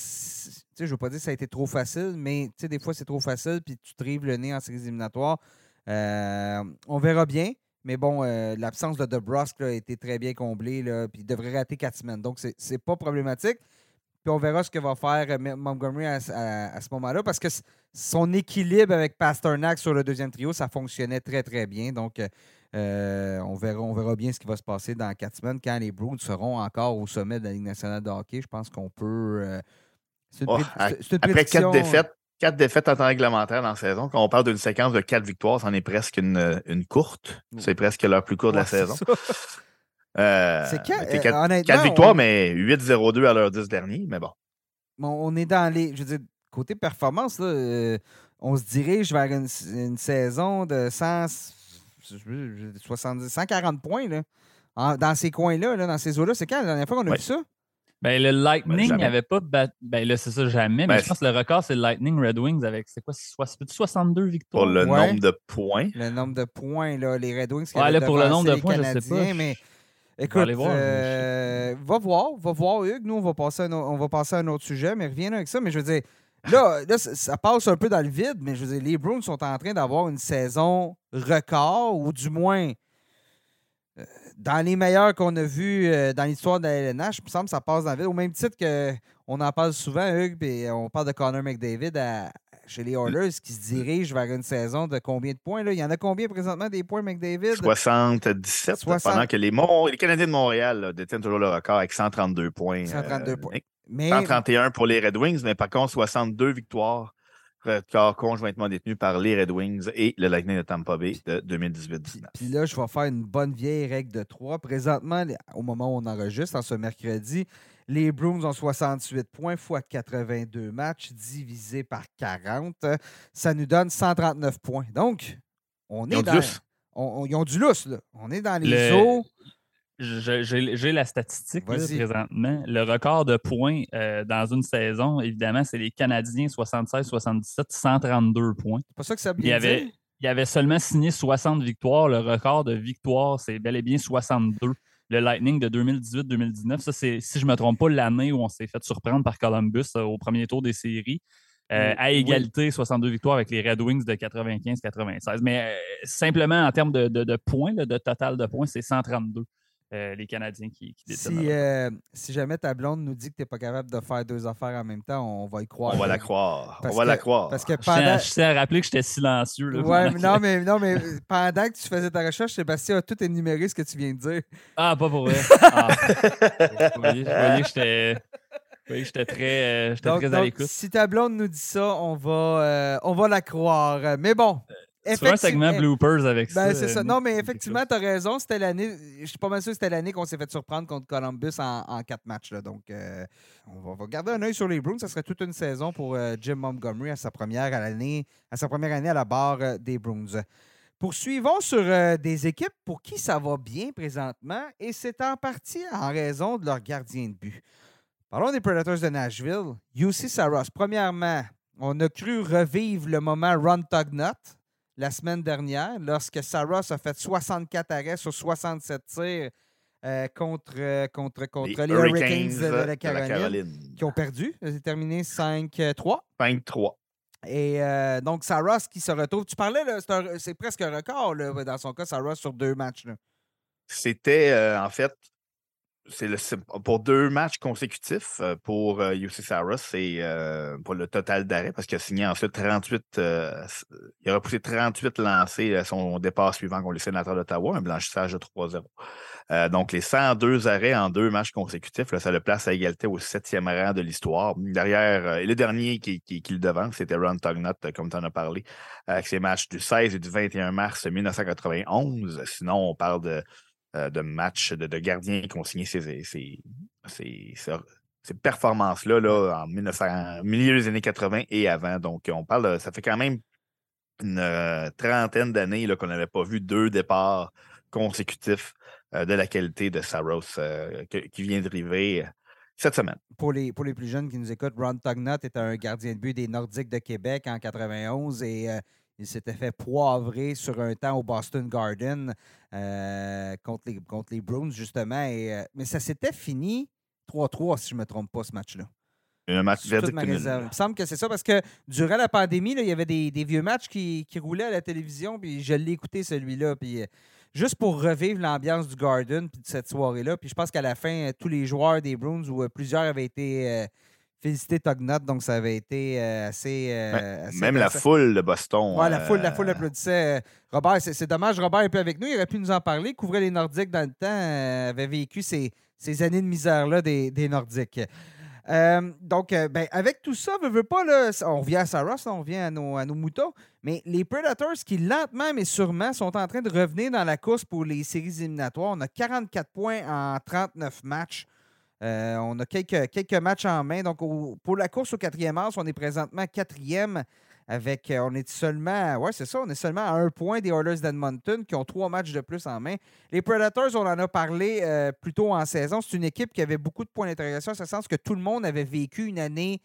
je ne veux pas dire que ça a été trop facile, mais des fois c'est trop facile, puis tu te rives le nez en séries éliminatoires. Euh, on verra bien. Mais bon, euh, l'absence de DeBrusque a été très bien comblée, là, puis il devrait rater quatre semaines. Donc, c'est pas problématique. Puis on verra ce que va faire euh, Montgomery à, ce moment-là, parce que son équilibre avec Pasternak sur le deuxième trio, ça fonctionnait très, très bien. Donc, euh, on, verra, on verra bien ce qui va se passer dans quatre semaines quand les Bruins seront encore au sommet de la Ligue nationale de hockey. Je pense qu'on peut. Oh, après quatre défaites, quatre défaites en temps réglementaire dans la saison. Quand on parle d'une séquence de quatre victoires, c'en est presque une, une courte. C'est presque l'heure plus courte de la saison. [LAUGHS] Euh, c'est quatre, quatre, victoires, mais 8-0-2 à l'heure 10 dernier, mais bon. On est dans les. Je veux dire, côté performance, là, euh, on se dirige vers une, saison de 100, 70, 140 points là, dans ces coins-là, là, dans ces eaux-là. C'est quand la dernière fois qu'on a vu ça? Ben, le Lightning n'avait pas battu. Ben là, c'est ça, jamais. mais ben, je pense que le record, c'est le Lightning Red Wings avec, c'est quoi, 62 victoires? Pour le nombre de points. Le nombre de points, là, les Red Wings. Ouais, là, pour le nombre de points, je sais pas. Mais écoute, euh, va voir, va voir, Hugues. Nous, on va, passer à un, on va passer à un autre sujet, mais reviens avec ça. Mais je veux dire, là, là ça passe un peu dans le vide, mais je veux dire, les Bruins sont en train d'avoir une saison record, ou du moins dans les meilleurs qu'on a vus euh, dans l'histoire de la LNH, il me semble que ça passe dans la ville. Au même titre qu'on en parle souvent, Hugues, puis on parle de Connor McDavid chez les Oilers qui se dirige vers une saison de combien de points? Là? Il y en a combien présentement des points, McDavid? 77, pendant que les, les Canadiens de Montréal détiennent toujours le record avec 132 points. 132 euh, points. 131 pour les Red Wings, mais par contre, 62 victoires record conjointement détenu par les Red Wings et le Lightning de Tampa Bay de 2018-19. Puis là, je vais faire une bonne vieille règle de 3. Présentement, au moment où on enregistre, en ce mercredi, les Bruins ont 68 points fois 82 matchs divisé par 40. Ça nous donne 139 points. Donc, on est dans. ils ont du lousse, là. On est dans les eaux j'ai la statistique présentement. Le record de points euh, dans une saison, évidemment, c'est les Canadiens 76-77, 132 points. C'est pas ça que ça il avait, il avait seulement signé 60 victoires. Le record de victoires, c'est bel et bien 62. Le Lightning de 2018-2019, ça, c'est, si je ne me trompe pas, l'année où on s'est fait surprendre par Columbus euh, au premier tour des séries. Euh, à égalité, 62 victoires avec les Red Wings de 95-96. Mais simplement en termes de, de points, de total de points, c'est 132. Euh, les Canadiens qui, qui si, euh, si, jamais ta blonde nous dit que tu n'es pas capable de faire deux affaires en même temps, on va y croire. On va la croire. on va la croire. Parce que pendant... je, tiens, à rappeler que j'étais silencieux. Là, ouais, mais non, mais, non, mais pendant que tu faisais ta recherche, Sébastien a tout énuméré ce que tu viens de dire. Ah, pas pour vrai. [LAUGHS] Ah. vous voyez, que j'étais. j'étais très, euh, très à l'écoute. Si ta blonde nous dit ça, on va, on va la croire. Mais bon, c'est un segment bloopers avec ben, ça. c'est ça. Non, mais effectivement, tu as raison. C'était l'année. Je suis pas mal sûr que c'était l'année qu'on s'est fait surprendre contre Columbus en, quatre matchs. Là. Donc, euh, on, va, garder un œil sur les Bruins. Ça serait toute une saison pour euh, Jim Montgomery à sa première à l'année, à sa première année à la barre euh, des Bruins. Poursuivons sur des équipes pour qui ça va bien présentement, et c'est en partie en raison de leur gardien de but. Parlons des Predators de Nashville. UC Saros. Premièrement, on a cru revivre le moment Ron Tugnut la semaine dernière, lorsque Saros a fait 64 arrêts sur 67 tirs euh, contre, euh, contre, contre les, Hurricanes, de, la Caroline, qui ont perdu. Ils ont terminé 5-3. 5-3. Et euh, donc, Saros qui se retrouve. Tu parlais, c'est presque un record dans son cas, Saros sur deux matchs. C'était en fait c'est pour deux matchs consécutifs euh, pour UC euh, Saros, c'est euh, pour le total d'arrêt parce qu'il a signé ensuite 38. il a repoussé 38 lancés à son départ suivant contre les sénateurs d'Ottawa, un blanchissage de 3-0. donc, les 102 arrêts en deux matchs consécutifs, ça le place à égalité au septième rang de l'histoire. Derrière, et le dernier qui, le devance, c'était Ron Tugnut, comme tu en as parlé, avec ses matchs du 16 et du 21 mars 1991. Sinon, on parle de euh, de matchs de, gardiens qui ont signé ces, ces, performances-là là, en 1900, milieu des années 80 et avant. Donc, on parle, ça fait quand même une euh, trentaine d'années qu'on n'avait pas vu deux départs consécutifs euh, de la qualité de Saros qui vient d'arriver cette semaine. Pour les, pour les plus jeunes qui nous écoutent, Ron Tugnut est un gardien de but des Nordiques de Québec en 91 et Il s'était fait poivrer sur un temps au Boston Garden contre, les, contre les Bruins, justement. Et, mais ça s'était fini 3-3, si je ne me trompe pas, ce match-là. Un match verdict. Il me semble que c'est ça parce que durant la pandémie, il y avait des, vieux matchs qui, roulaient à la télévision, puis je l'ai écouté celui-là. Puis juste pour revivre l'ambiance du Garden puis de cette soirée-là. Puis je pense qu'à la fin, tous les joueurs des Bruins ou plusieurs avaient été félicité Tognot, donc ça avait été euh, assez, euh, Même la foule de Boston. Oui, la foule, la foule euh, applaudissait. Robert, c'est dommage, Robert est peu avec nous, il aurait pu nous en parler, couvrait les Nordiques dans le temps, avait vécu ces, ces années de misère-là des, des, Nordiques. donc, ben, avec tout ça, veut, pas, là, on revient à Saros, on revient à nos, à nos moutons, mais les Predators qui, lentement mais sûrement, sont en train de revenir dans la course pour les séries éliminatoires. On a 44 points en 39 matchs. Euh, on a quelques, matchs en main. Donc, pour la course au quatrième as, on est présentement quatrième avec. Euh, on est seulement. Ouais, c'est ça. On est seulement à un point des Oilers d'Edmonton qui ont trois matchs de plus en main. Les Predators, on en a parlé euh, plus tôt en saison. C'est une équipe qui avait beaucoup de points d'interrogation, ce sens que tout le monde avait vécu une année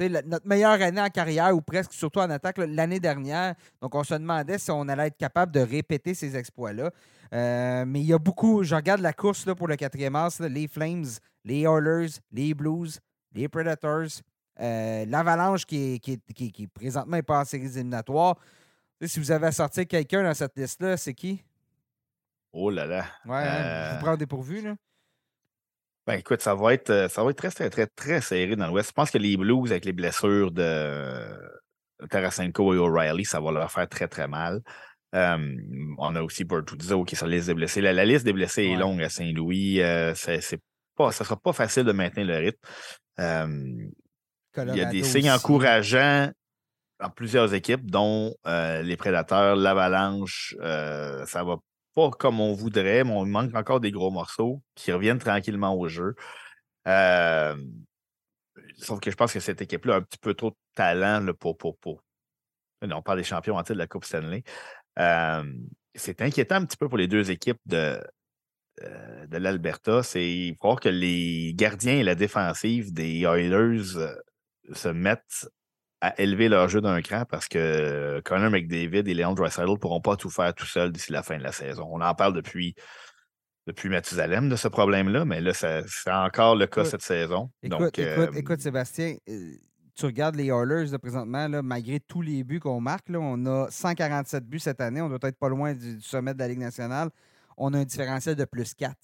notre meilleure année en carrière, ou presque, surtout en attaque, l'année dernière. Donc, on se demandait si on allait être capable de répéter ces exploits-là. Euh, mais il y a beaucoup. Je regarde la course là, pour le quatrième as les Flames, les Oilers, les Blues, les Predators, euh, l'Avalanche qui est, qui, qui, présentement pas en séries éliminatoires. si vous avez à sortir quelqu'un dans cette liste-là, c'est qui? Oh là là. Ouais, hein, je vous euh, prends dépourvu. Là. Ben, écoute, ça va être, ça va être très, très, très, très serré dans l'Ouest. Je pense que les Blues, avec les blessures de Tarasenko et O'Reilly, ça va leur faire très, très mal. on a aussi Bertuzzo qui est sur la liste des blessés. La, liste des blessés est longue à Saint-Louis. Euh, c'est pas, ça ne sera pas facile de maintenir le rythme. il y a des signes encourageants dans plusieurs équipes, dont euh, les Prédateurs, l'Avalanche. Euh, ça va pas comme on voudrait, mais on manque encore des gros morceaux qui reviennent tranquillement au jeu. sauf que je pense que cette équipe-là a un petit peu trop de talent pour, pour, pour... On parle des champions en titre de la Coupe Stanley. c'est inquiétant un petit peu pour les deux équipes de, euh, de l'Alberta. C'est voir que les gardiens et la défensive des Oilers euh, se mettent à élever leur jeu d'un cran parce que Connor McDavid et Léon Draisaitl ne pourront pas tout faire tout seuls d'ici la fin de la saison. On en parle depuis, depuis Mathusalem de ce problème-là, mais là, c'est encore le cas cette saison. Écoute, écoute, écoute, Sébastien, euh, tu regardes les Oilers présentement, là, malgré tous les buts qu'on marque, là, on a 147 buts cette année. On doit être pas loin du, sommet de la Ligue nationale. On a un différentiel de plus 4.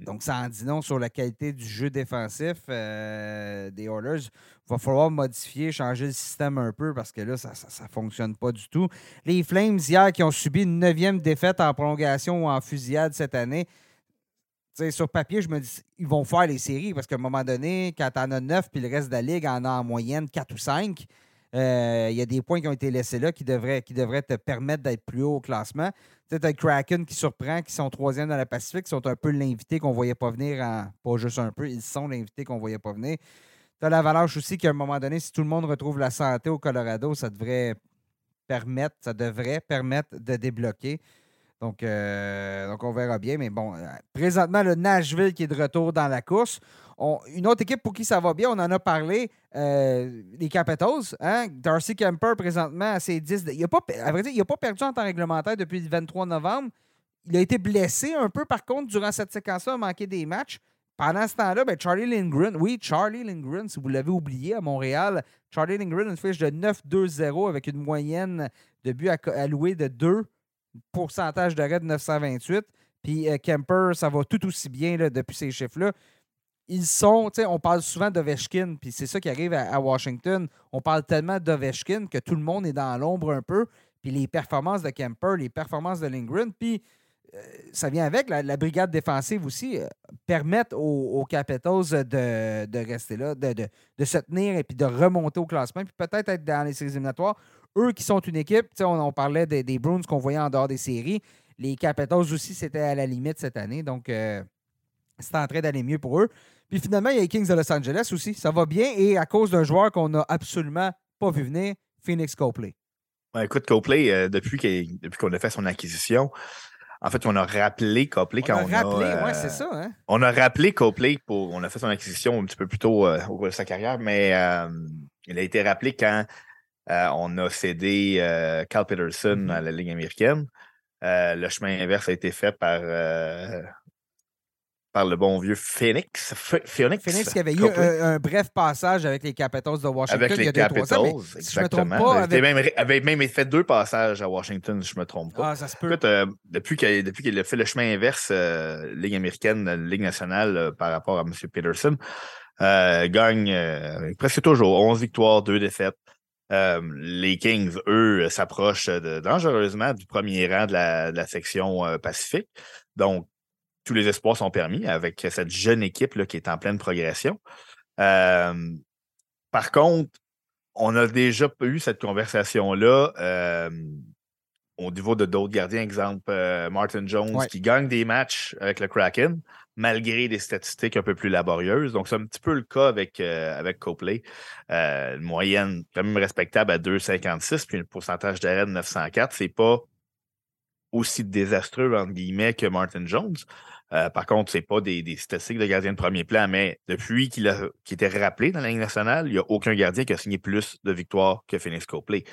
Donc, ça en dit non sur la qualité du jeu défensif euh, des Oilers. Il va falloir modifier, changer le système un peu parce que là, ça ne fonctionne pas du tout. Les Flames, hier, qui ont subi une neuvième défaite en prolongation ou en fusillade cette année, sur papier, je me dis, ils vont faire les séries parce qu'à un moment donné, quand tu en as neuf puis le reste de la ligue en a en moyenne 4 ou 5, euh, il y a des points qui ont été laissés là qui devraient, qui te permettre d'être plus haut au classement. Tu as Kraken qui surprend, qui sont troisième dans la Pacifique, qui sont un peu l'invité qu'on ne voyait pas venir, en, pas juste un peu, ils sont l'invité qu'on ne voyait pas venir. Tu as l'Avalanche aussi qui, à un moment donné, si tout le monde retrouve la santé au Colorado, ça devrait permettre, ça devrait permettre de débloquer. Donc, euh, donc, on verra bien. Mais bon, euh, présentement, le Nashville qui est de retour dans la course. une autre équipe pour qui ça va bien, on en a parlé, euh, les Capitals. Hein? Darcy Kemper, présentement, à ses 10. Il n'a pas, pas perdu en temps réglementaire depuis le 23 novembre. Il a été blessé un peu, par contre, durant cette séquence-là, a manqué des matchs. Pendant ce temps-là, ben, Charlie Lindgren, oui, Charlie Lindgren, si vous l'avez oublié à Montréal, Charlie Lindgren, une fiche de 9-2-0 avec une moyenne de buts alloués de 2 pourcentage d'arrêt de 928. Puis euh, Kemper, ça va tout aussi bien là, depuis ces chiffres-là. Ils sont, tu sais, on parle souvent d'Ovechkin, puis c'est ça qui arrive à, Washington. On parle tellement d'Ovechkin que tout le monde est dans l'ombre un peu. Puis les performances de Kemper, les performances de Lindgren, puis euh, ça vient avec la, brigade défensive aussi, euh, permettent aux, Capitals de, rester là, de, de, se tenir et puis de remonter au classement, puis peut-être être dans les séries éliminatoires eux qui sont une équipe, on, on parlait des, des Bruins qu'on voyait en dehors des séries. Les Capitals aussi, c'était à la limite cette année. Donc, euh, c'est en train d'aller mieux pour eux. Puis finalement, il y a les Kings de Los Angeles aussi. Ça va bien. Et à cause d'un joueur qu'on n'a absolument pas vu venir, Phoenix Copley. écoute, Copley, euh, depuis qu'on a fait son acquisition, en fait, on a rappelé Copley quand on a. Rappelé, ouais, c'est ça. Hein? On a rappelé Copley pour. On a fait son acquisition un petit peu plus tôt euh, au cours de sa carrière, mais il a été rappelé quand on a cédé Cal Peterson Mhm. à la Ligue américaine. le chemin inverse a été fait par, par le bon vieux Phoenix. Ph- Phoenix, Phoenix qui avait eu un, un bref passage avec les Capitals de Washington avec il y a deux, trois ans. Capitals, mais si je me trompe exactement. pas, Il avec... avait même, avait même fait deux passages à Washington, si je ne me trompe pas. Ah, ça se peut. Écoute, euh, depuis qu'il a fait le chemin inverse, euh, Ligue américaine, euh, Ligue nationale, euh, par rapport à M. Peterson, euh, gagne euh, presque toujours 11 victoires, 2 défaites. Euh, les Kings, eux, s'approchent dangereusement du premier rang de la, de la section euh, Pacifique. Donc, tous les espoirs sont permis avec cette jeune équipe là, qui est en pleine progression. Euh, par contre, on a déjà eu cette conversation-là au niveau de d'autres gardiens. Exemple, Martin Jones Ouais. qui gagne des matchs avec le Kraken malgré des statistiques un peu plus laborieuses. Donc, c'est un petit peu le cas avec, euh, Copley. Euh, une moyenne quand même respectable à 2,56 puis un pourcentage d'arrêt de 904. C'est pas aussi désastreux, entre guillemets, que Martin Jones. Euh, par contre, c'est pas des, des statistiques de gardien de premier plan, mais depuis qu'il a qu'il était rappelé dans la Ligue nationale, il n'y a aucun gardien qui a signé plus de victoires que Phoenix Copley.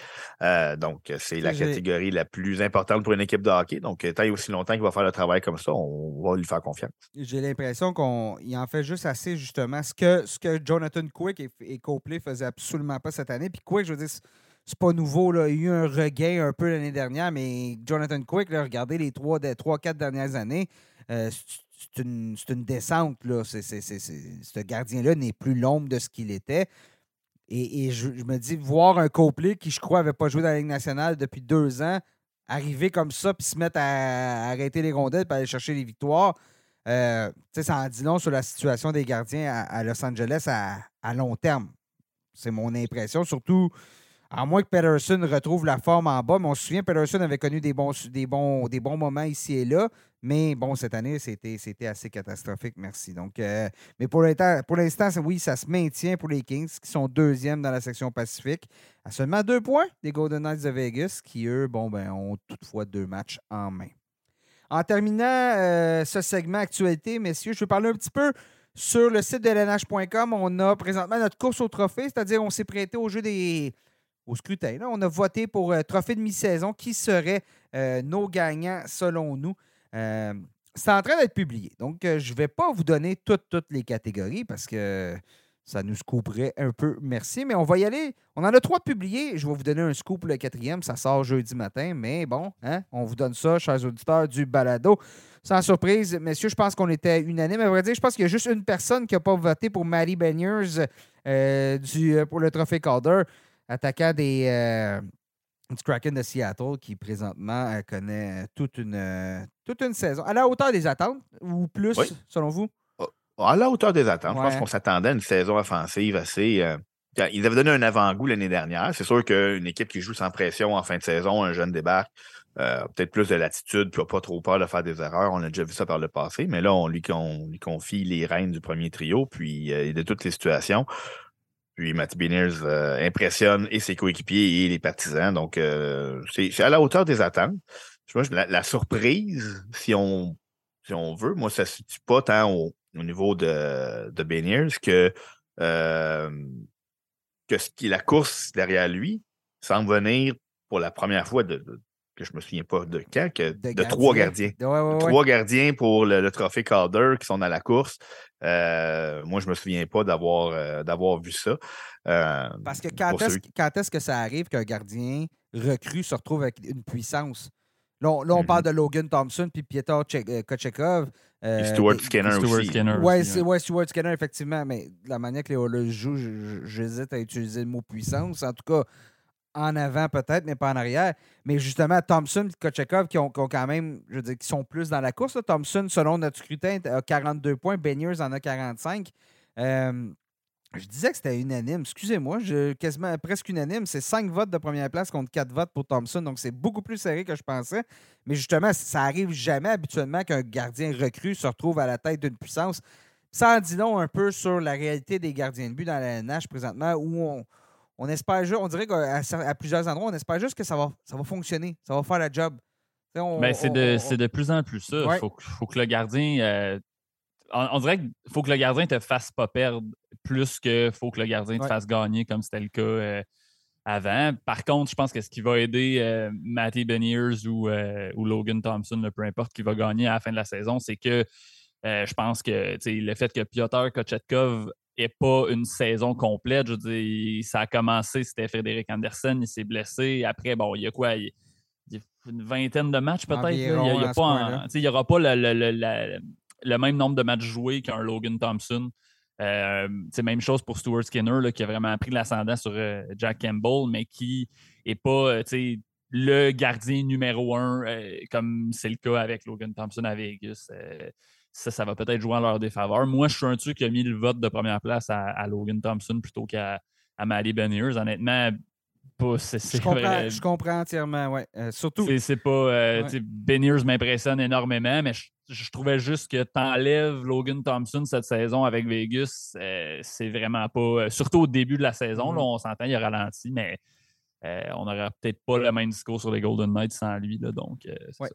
Euh, donc, c'est la catégorie la plus importante pour une équipe de hockey. Donc, tant et aussi longtemps qu'il va faire le travail comme ça, on va lui faire confiance. J'ai l'impression qu'il en fait juste assez, justement. Ce que, ce que Jonathan Quick et, et Copley faisaient absolument pas cette année. Puis Quick, je veux dire, c'est- c'est pas nouveau. Là. Il y a eu un regain un peu l'année dernière, mais Jonathan Quick, là, regardez les trois, des trois, quatre dernières années, euh, c'est- une, descente. Là. Ce gardien-là n'est plus l'ombre de ce qu'il était. Et, je, me dis, voir un Copley qui, je crois, n'avait pas joué dans la Ligue nationale depuis deux ans, arriver comme ça, puis se mettre à, arrêter les rondelles, puis aller chercher les victoires, euh, ça en dit long sur la situation des gardiens à, Los Angeles à long terme. C'est mon impression. Surtout, à moins que Peterson retrouve la forme en bas. Mais on se souvient, Peterson avait connu des bons, des bons, des bons moments ici et là. Mais bon, cette année, c'était assez catastrophique. Merci. Donc, euh, mais pour l'instant, oui, ça se maintient pour les Kings, qui sont deuxièmes dans la section Pacifique, à seulement deux points des Golden Knights de Vegas, qui, eux, bon, ben, ont toutefois deux matchs en main. En terminant euh, ce segment actualité, messieurs, je vais parler un petit peu sur le site de lnh.com. On a présentement notre course au trophée, c'est-à-dire on s'est prêté au jeu des. Au scrutin. là. On a voté pour euh, trophée de mi-saison qui seraient euh, nos gagnants selon nous. Euh, c'est en train d'être publié. Donc, je ne vais pas vous donner toutes, les catégories parce que ça nous scooperait un peu. Merci. Mais on va y aller. On en a trois publiés. Je vais vous donner un scoop le quatrième. Ça sort jeudi matin. Mais bon, hein, on vous donne ça, chers auditeurs du balado. Sans surprise, messieurs, je pense qu'on était unanime. À vrai dire, je pense qu'il y a juste une personne qui n'a pas voté pour Maddie Beniers pour le trophée Calder, attaquant des, euh, du Kraken de Seattle, qui présentement euh, connaît toute une, euh, toute une saison. À la hauteur des attentes, ou plus, Oui. selon vous? À la hauteur des attentes, je pense qu'on s'attendait à une saison offensive assez. euh, ils avaient donné un avant-goût l'année dernière. C'est sûr qu'une équipe qui joue sans pression en fin de saison, un jeune débarque, euh, peut-être plus de latitude, puis n'a pas trop peur de faire des erreurs. On a déjà vu ça par le passé, mais là, on lui, on lui confie les rênes du premier trio, puis euh, de toutes les situations. Puis Matty Beniers euh, impressionne et ses coéquipiers et les partisans. Donc, euh, c'est à la hauteur des attentes. Je- la, la surprise, si on, si on veut, moi, ça ne se situe pas tant au, au niveau de, de Beniers que, euh, que ce qui la course derrière lui semble venir pour la première fois de, de- que je me souviens pas de quand, que de, trois gardiens. Ouais, ouais, ouais. Trois gardiens pour le, le trophée Calder qui sont dans la course. Euh, moi, je me souviens pas d'avoir euh, d'avoir vu ça. Euh, Parce que quand est-ce, ceux- quand est-ce que ça arrive qu'un gardien recru se retrouve avec une puissance? Là, on, là, on parle de Logan Thompson puis euh, Kochekov. euh, puis Stuart Skinner Stuart aussi. Skinner Ouais, aussi, c'est ouais. ouais, Stuart Skinner, effectivement, mais de la manière que les Oilers jouent, j'hésite à utiliser le mot puissance. En tout cas, en avant peut-être, mais pas en arrière. Mais justement, Thompson et Kochekov qui ont, quand même, je veux dire, qui sont plus dans la course. Thompson, selon notre scrutin, a 42 points. Beniers en a 45. Euh, je disais que c'était unanime. Excusez-moi, quasiment presque unanime. C'est 5 votes de première place contre 4 votes pour Thompson. Donc, c'est beaucoup plus serré que je pensais. Mais justement, ça arrive jamais habituellement qu'un gardien recru se retrouve à la tête d'une puissance. Ça en dit long un peu sur la réalité des gardiens de but dans la NH présentement où on, on espère juste, on dirait qu'à à plusieurs endroits, on espère juste que ça va, ça va fonctionner, ça va faire la job. Ben, c'est de, on- c'est de plus en plus ça. Il Ouais. faut, que- faut que le gardien. euh, on, on dirait qu'il faut que le gardien te fasse pas perdre plus que faut que le gardien te fasse gagner, comme c'était le cas euh, avant. Par contre, je pense que ce qui va aider euh, Matty Beniers ou, ou, Logan Thompson, peu importe qui va gagner à la fin de la saison, c'est que je pense que le fait que Piotr Kochetkov n'ait pas une saison complète, je veux dire, ça a commencé, c'était Frédéric Anderson, il s'est blessé. Après, bon, il y a quoi? Il, y a une vingtaine de matchs peut-être. Il n'y aura pas le, le même nombre de matchs joués qu'un Logan Thompson. Euh, même chose pour Stuart Skinner, qui a vraiment pris l'ascendant sur euh, Jack Campbell, mais qui n'est pas euh, le gardien numéro un, comme c'est le cas avec Logan Thompson à Vegas. Ça, ça va peut-être jouer en leur défaveur. Moi, je suis un truc qui a mis le vote de première place à, Logan Thompson plutôt qu'à à Maddie Beniers. Honnêtement, je, comprends, entièrement, ouais. surtout. C'est pas. Beniers m'impressionne énormément, mais je je trouvais juste que t'enlèves Logan Thompson cette saison avec Vegas, euh, c'est vraiment pas. Euh, surtout au début de la saison, là, mm-hmm. on s'entend, il a ralenti, mais euh, on n'aurait peut-être pas le même discours sur les Golden Knights sans lui. Là, donc,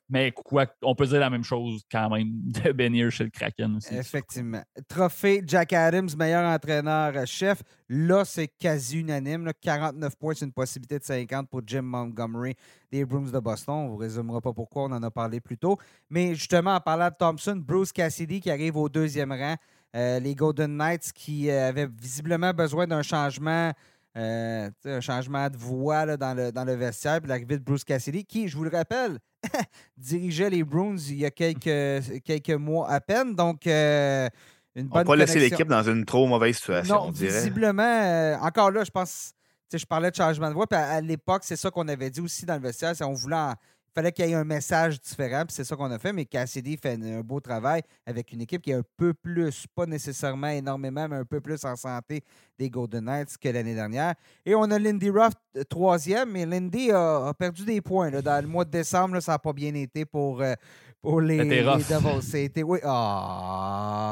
Mais quoi, on peut dire la même chose quand même [LAUGHS] de Benir chez le Kraken aussi. Effectivement. Trophée Jack Adams, meilleur entraîneur-chef. Là, c'est quasi unanime. 49 points, c'est une possibilité de 50 pour Jim Montgomery des Bruins de Boston. On ne vous résumera pas pourquoi, on en a parlé plus tôt. Mais justement, en parlant de Thompson, Bruce Cassidy qui arrive au deuxième rang. les Golden Knights qui avaient visiblement besoin d'un changement euh, un changement de voix dans, le, dans le vestiaire, puis l'arrivée de Bruce Cassidy, qui, je vous le rappelle, [LAUGHS] dirigeait les Bruins il y a quelques, [LAUGHS] quelques mois à peine. Donc, euh, une bonne. On pas laisser l'équipe dans une trop mauvaise situation, non, on dirait. Visiblement, euh, encore là, je pense. Je parlais de changement de voix, puis à, l'époque, c'est ça qu'on avait dit aussi dans le vestiaire. On voulait il fallait qu'il y ait un message différent, puis c'est ça qu'on a fait. Mais Cassidy fait un beau travail avec une équipe qui est un peu plus, pas nécessairement énormément, mais un peu plus en santé des Golden Knights que l'année dernière. Et on a Lindy Ruff, euh, troisième, mais Lindy a, perdu des points. Dans le mois de décembre, ça n'a pas bien été pour, euh, pour les, les Devils. [LAUGHS] C'était, oui. Ah.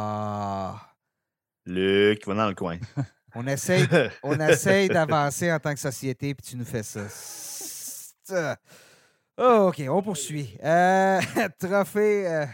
Luc, va dans le coin. [LAUGHS] On essaye, on [LAUGHS] essaye d'avancer en tant que société, puis tu nous fais ça. Oh, OK, on poursuit. Euh, [LAUGHS] trophée. Euh,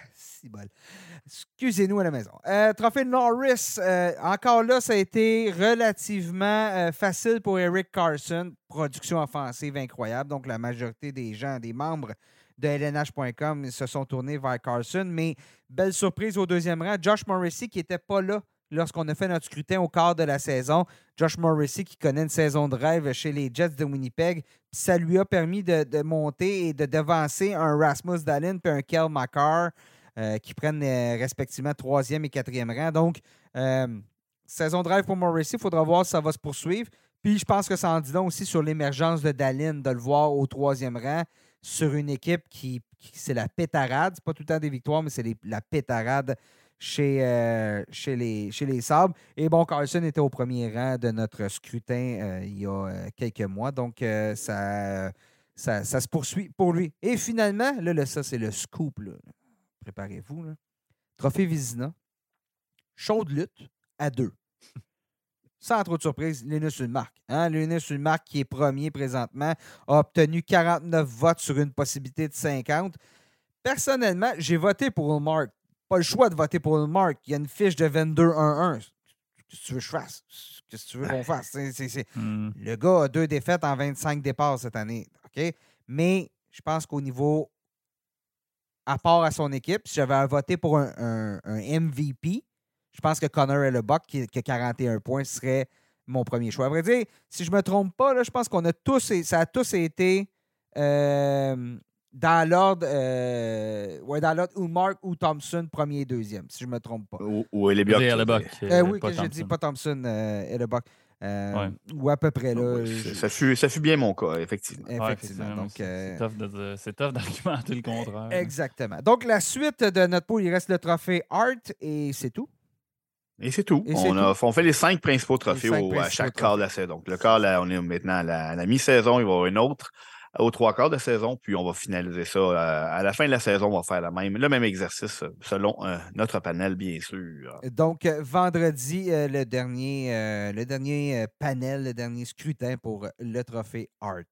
Excusez-nous à la maison. Euh, trophée Norris. encore là, ça a été relativement facile pour Eric Carson. Production offensive incroyable. Donc, la majorité des gens, des membres de LNH.com se sont tournés vers Carson. Mais belle surprise au deuxième rang. Josh Morrissey, qui n'était pas là lorsqu'on a fait notre scrutin au quart de la saison. Josh Morrissey, qui connaît une saison de rêve chez les Jets de Winnipeg, ça lui a permis de, monter et de devancer un Rasmus Dallin et un Kel McCarr, euh, qui prennent euh, respectivement troisième et quatrième rang. Donc, euh, saison de rêve pour Morrissey, il faudra voir si ça va se poursuivre. Puis je pense que ça en dit long aussi sur l'émergence de Dallin, de le voir au troisième rang sur une équipe qui, c'est la pétarade. C'est pas tout le temps des victoires, mais c'est la pétarade chez, euh, chez, les, chez Sabres. Et bon, Carlson était au premier rang de notre scrutin euh, il y a euh, quelques mois. Donc, ça, ça, se poursuit pour lui. Et finalement, là, ça, c'est le scoop. Préparez-vous. Trophée Vizina. Chaude lutte à deux. [LAUGHS] Sans trop de surprise, Linus Ulmark. Hein? Linus Ulmark, qui est premier présentement, a obtenu 49 votes sur une possibilité de 50. Personnellement, j'ai voté pour Ulmark pas le choix de voter pour le Mark. Il y a une fiche de 22-1-1. Qu'est-ce que tu veux que je fasse? Qu'est-ce que tu veux qu'on fasse? Hmm. Le gars a deux défaites en 25 départs cette année. OK? Mais je pense qu'au niveau, à part à son équipe, si j'avais voté pour un, MVP, je pense que Connor Hellebuck, qui, qui a 41 points, serait mon premier choix. À vrai dire, si je ne me trompe pas, là, je pense qu'on a tous, ça a tous été euh, dans l'ordre, euh, ouais, dans l'ordre ou Mark ou Thompson, premier et deuxième, si je ne me trompe pas. Ou, ou Hellebuck. Euh, oui, que j'ai dit pas Thompson, euh, Hellebuck. Euh, Ou à peu près là. ça, fut, ça fut bien mon cas, effectivement. Effectivement. c'est tough [LAUGHS] d'argumenter le contraire. Exactement. Donc, la suite de notre pool, il reste le trophée Art et c'est tout. Et c'est tout. on, a, on, fait les cinq principaux trophées à chaque quart de la saison. Donc, le quart, là, on est maintenant à la, à la mi-saison, il va y avoir une autre aux trois quarts de saison, puis on va finaliser ça. Euh, à la fin de la saison, on va faire même, le même exercice euh, selon euh, notre panel, bien sûr. Donc, vendredi, le, dernier, le dernier panel, le dernier scrutin pour le trophée Art.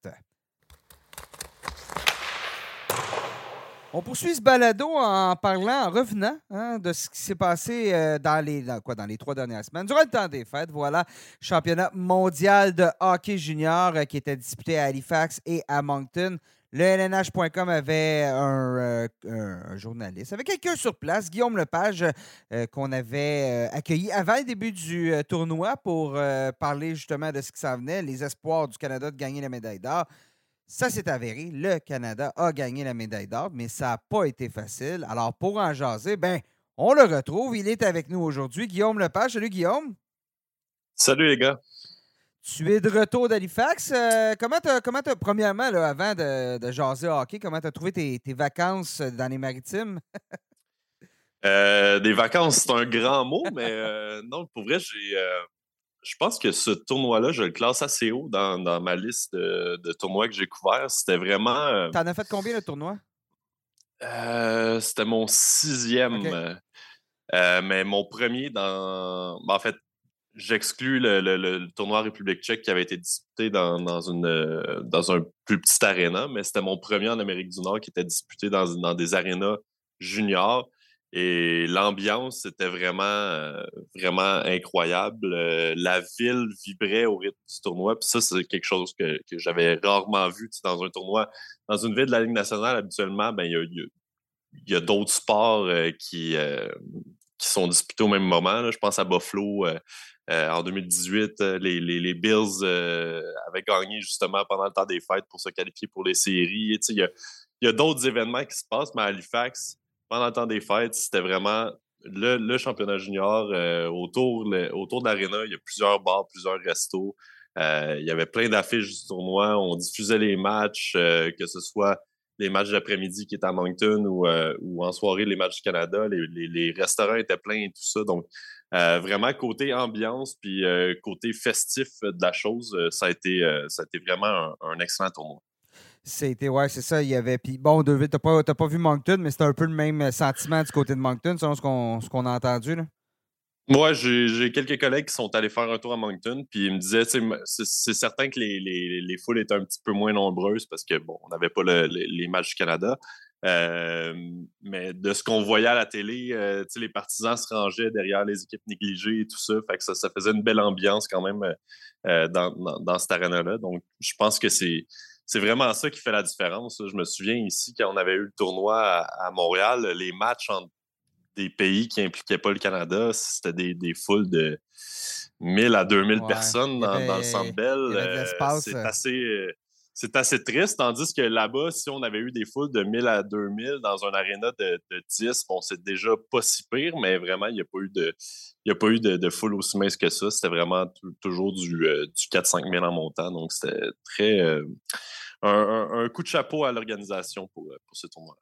On poursuit ce balado en parlant, en revenant hein, de ce qui s'est passé euh, dans, les, trois dernières semaines. Durant le temps des fêtes, voilà, championnat mondial de hockey junior euh, qui était disputé à Halifax et à Moncton. Le LNH.com avait un, euh, journaliste, avait quelqu'un sur place, Guillaume Lepage, qu'on avait accueilli avant le début du tournoi pour parler justement de ce qui s'en venait, les espoirs du Canada de gagner la médaille d'or. Ça s'est avéré. Le Canada a gagné la médaille d'or, mais ça n'a pas été facile. Alors, pour en jaser, ben, on le retrouve. Il est avec nous aujourd'hui. Guillaume Lepage. Salut, Guillaume. Salut, les gars. Tu es de retour d'Halifax. Euh, comment tu comment premièrement, là, avant de, de, jaser hockey, comment tu as trouvé tes, vacances dans les maritimes? Euh, des vacances, c'est un grand mot, mais euh, non, pour vrai, j'ai je pense que ce tournoi-là, je le classe assez haut dans, ma liste de, tournois que j'ai couverts. C'était vraiment. Euh, T'en as fait combien de tournois? Euh, c'était mon sixième. Euh, mais mon premier dans. Ben, en fait, j'exclus le, tournoi République tchèque qui avait été disputé dans, une, dans un plus petit aréna, mais c'était mon premier en Amérique du Nord qui était disputé dans, dans des arénas juniors. Et l'ambiance était vraiment, euh, vraiment incroyable. Euh, la ville vibrait au rythme du tournoi. Puis ça, c'est quelque chose que, j'avais rarement vu dans un tournoi. Dans une ville de la Ligue nationale, habituellement, ben, il y a, y a d'autres sports euh, qui, qui sont disputés au même moment. Je pense à Buffalo. en 2018, les, Bills avaient gagné justement pendant le temps des fêtes pour se qualifier pour les séries. Il y a, y a d'autres événements qui se passent, mais à Halifax, pendant le temps des fêtes, c'était vraiment le, championnat junior euh, autour, de l'aréna. Il y a plusieurs bars, plusieurs restos. Euh, il y avait plein d'affiches du tournoi. On diffusait les matchs, euh, que ce soit les matchs d'après-midi qui étaient à Moncton ou, en soirée les matchs du Canada. Les, restaurants étaient pleins et tout ça. Donc, vraiment, côté ambiance puis côté festif de la chose, ça a été vraiment un excellent tournoi. C'était, ouais, c'est ça. Il y avait. Puis bon, David, t'as pas, pas vu Moncton, mais c'était un peu le même sentiment du côté de Moncton, selon ce qu'on, ce qu'on a entendu. Là. Moi, j'ai quelques collègues qui sont allés faire un tour à Moncton, puis ils me disaient, c'est certain que les, les, les, foules étaient un petit peu moins nombreuses parce que, bon, on n'avait pas les, matchs du Canada. Euh, mais de ce qu'on voyait à la télé, euh, les partisans se rangeaient derrière les équipes négligées et tout ça. Fait que ça, ça faisait une belle ambiance quand même euh, dans, dans, dans, cette arène-là. Donc, je pense que c'est c'est vraiment ça qui fait la différence. Je me souviens ici, quand on avait eu le tournoi à, Montréal, les matchs entre des pays qui n'impliquaient pas le Canada, c'était des, des, foules de 1000 à 2000 personnes dans, le Centre Bell. Euh, c'est euh. assez, euh, c'est assez triste, tandis que là-bas, si on avait eu des foules de 1000 à 2000 dans un aréna de, 10, bon, c'est déjà pas si pire, mais vraiment, il n'y a pas eu de, il a pas eu de, foule aussi mince que ça. C'était vraiment toujours du, du 4-5 000 en montant. Donc, c'était très un, coup de chapeau à l'organisation pour, euh, pour ce tournoi.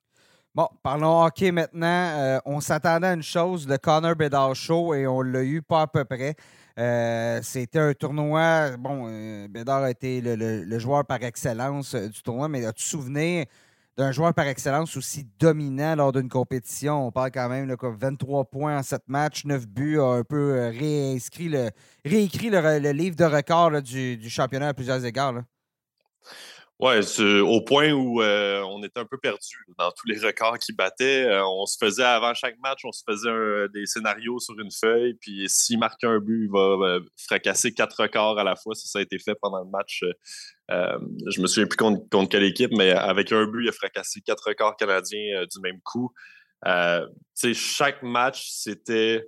Bon, parlons hockey maintenant. Euh, on s'attendait à une chose, le Connor Bedard Show, et on l'a eu pas à peu près. Euh, c'était un tournoi. Bon, Bedard a été le, joueur par excellence du tournoi, mais as-tu souvenir d'un joueur par excellence aussi dominant lors d'une compétition? On parle quand même de 23 points en 7 matchs, 9 buts, a un peu réinscrit le, réécrit le, livre de record du, championnat à plusieurs égards. Oui, au point où euh, on était un peu perdu dans tous les records qu'il battait. Euh, on se faisait, avant chaque match, on se faisait des scénarios sur une feuille. Puis s'il marque un but, il va euh, fracasser quatre records à la fois. Ça, ça a été fait pendant le match. je me souviens plus contre, contre, quelle équipe, mais avec un but, il a fracassé quatre records canadiens du même coup. chaque match, c'était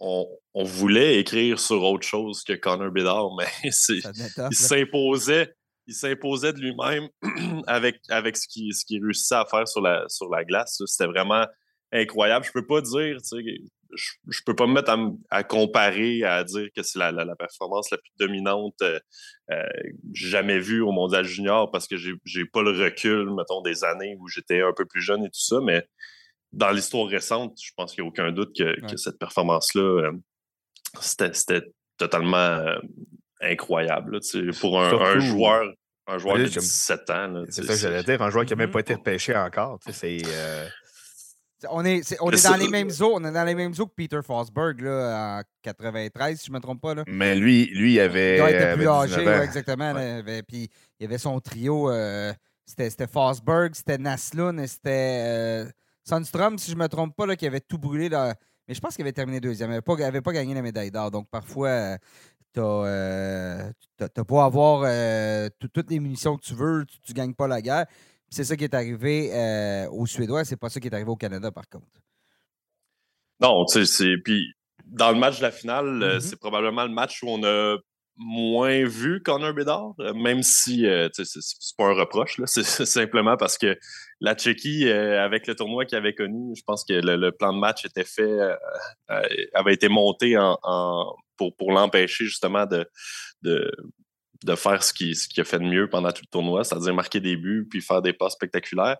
on, voulait écrire sur autre chose que Connor Bedard, [LAUGHS] mais il s'imposait il s'imposait de lui-même [CLEARS THROAT] avec, avec ce qu'il ce qui réussissait à faire sur la, sur la glace. C'était vraiment incroyable. Je peux pas dire, je, je peux pas me mettre à, comparer, à dire que c'est la, la, performance la plus dominante euh, euh, jamais vue au Mondial Junior parce que j'ai pas le recul, mettons, des années où j'étais un peu plus jeune et tout ça, mais dans l'histoire récente, je pense qu'il n'y a aucun doute que, cette performance-là, euh, c'était totalement incroyable pour un, joueur un joueur de 17 ans. C'est ça que j'allais dire, un joueur qui n'a même pas été repêché encore. C'est. Euh, on est, on est dans les mêmes eaux, on est dans les mêmes eaux que Peter Forsberg là, en 93, si je ne me trompe pas. Là. Mais lui, lui il avait. Il était plus âgé, exactement. puis il y avait son trio. Euh, c'était Fosberg, c'était Naslund et c'était Sandstrom, si je ne me trompe pas, là, qui avait tout brûlé. Là. Mais je pense qu'il avait terminé deuxième. Il n'avait pas, gagné la médaille d'or. Donc, parfois, tu n'as pas à avoir toutes les munitions que tu veux, tu ne gagnes pas la guerre. C'est ça qui est arrivé aux Suédois, c'est pas ça qui est arrivé au Canada, par contre. Non, tu sais, c'est. Puis, dans le match de la finale, mm-hmm. c'est probablement le match où on a moins vu Connor Bedard, euh, même si euh, c'est pas un reproche, [LAUGHS] c'est simplement parce que la Tchéquie, euh, avec le tournoi qu'il avait connu, je pense que le, plan de match était fait, avait été monté en, pour, pour l'empêcher justement de, de, de faire ce qu'il ce qui a fait de mieux pendant tout le tournoi, c'est-à-dire marquer des buts puis faire des pas spectaculaires.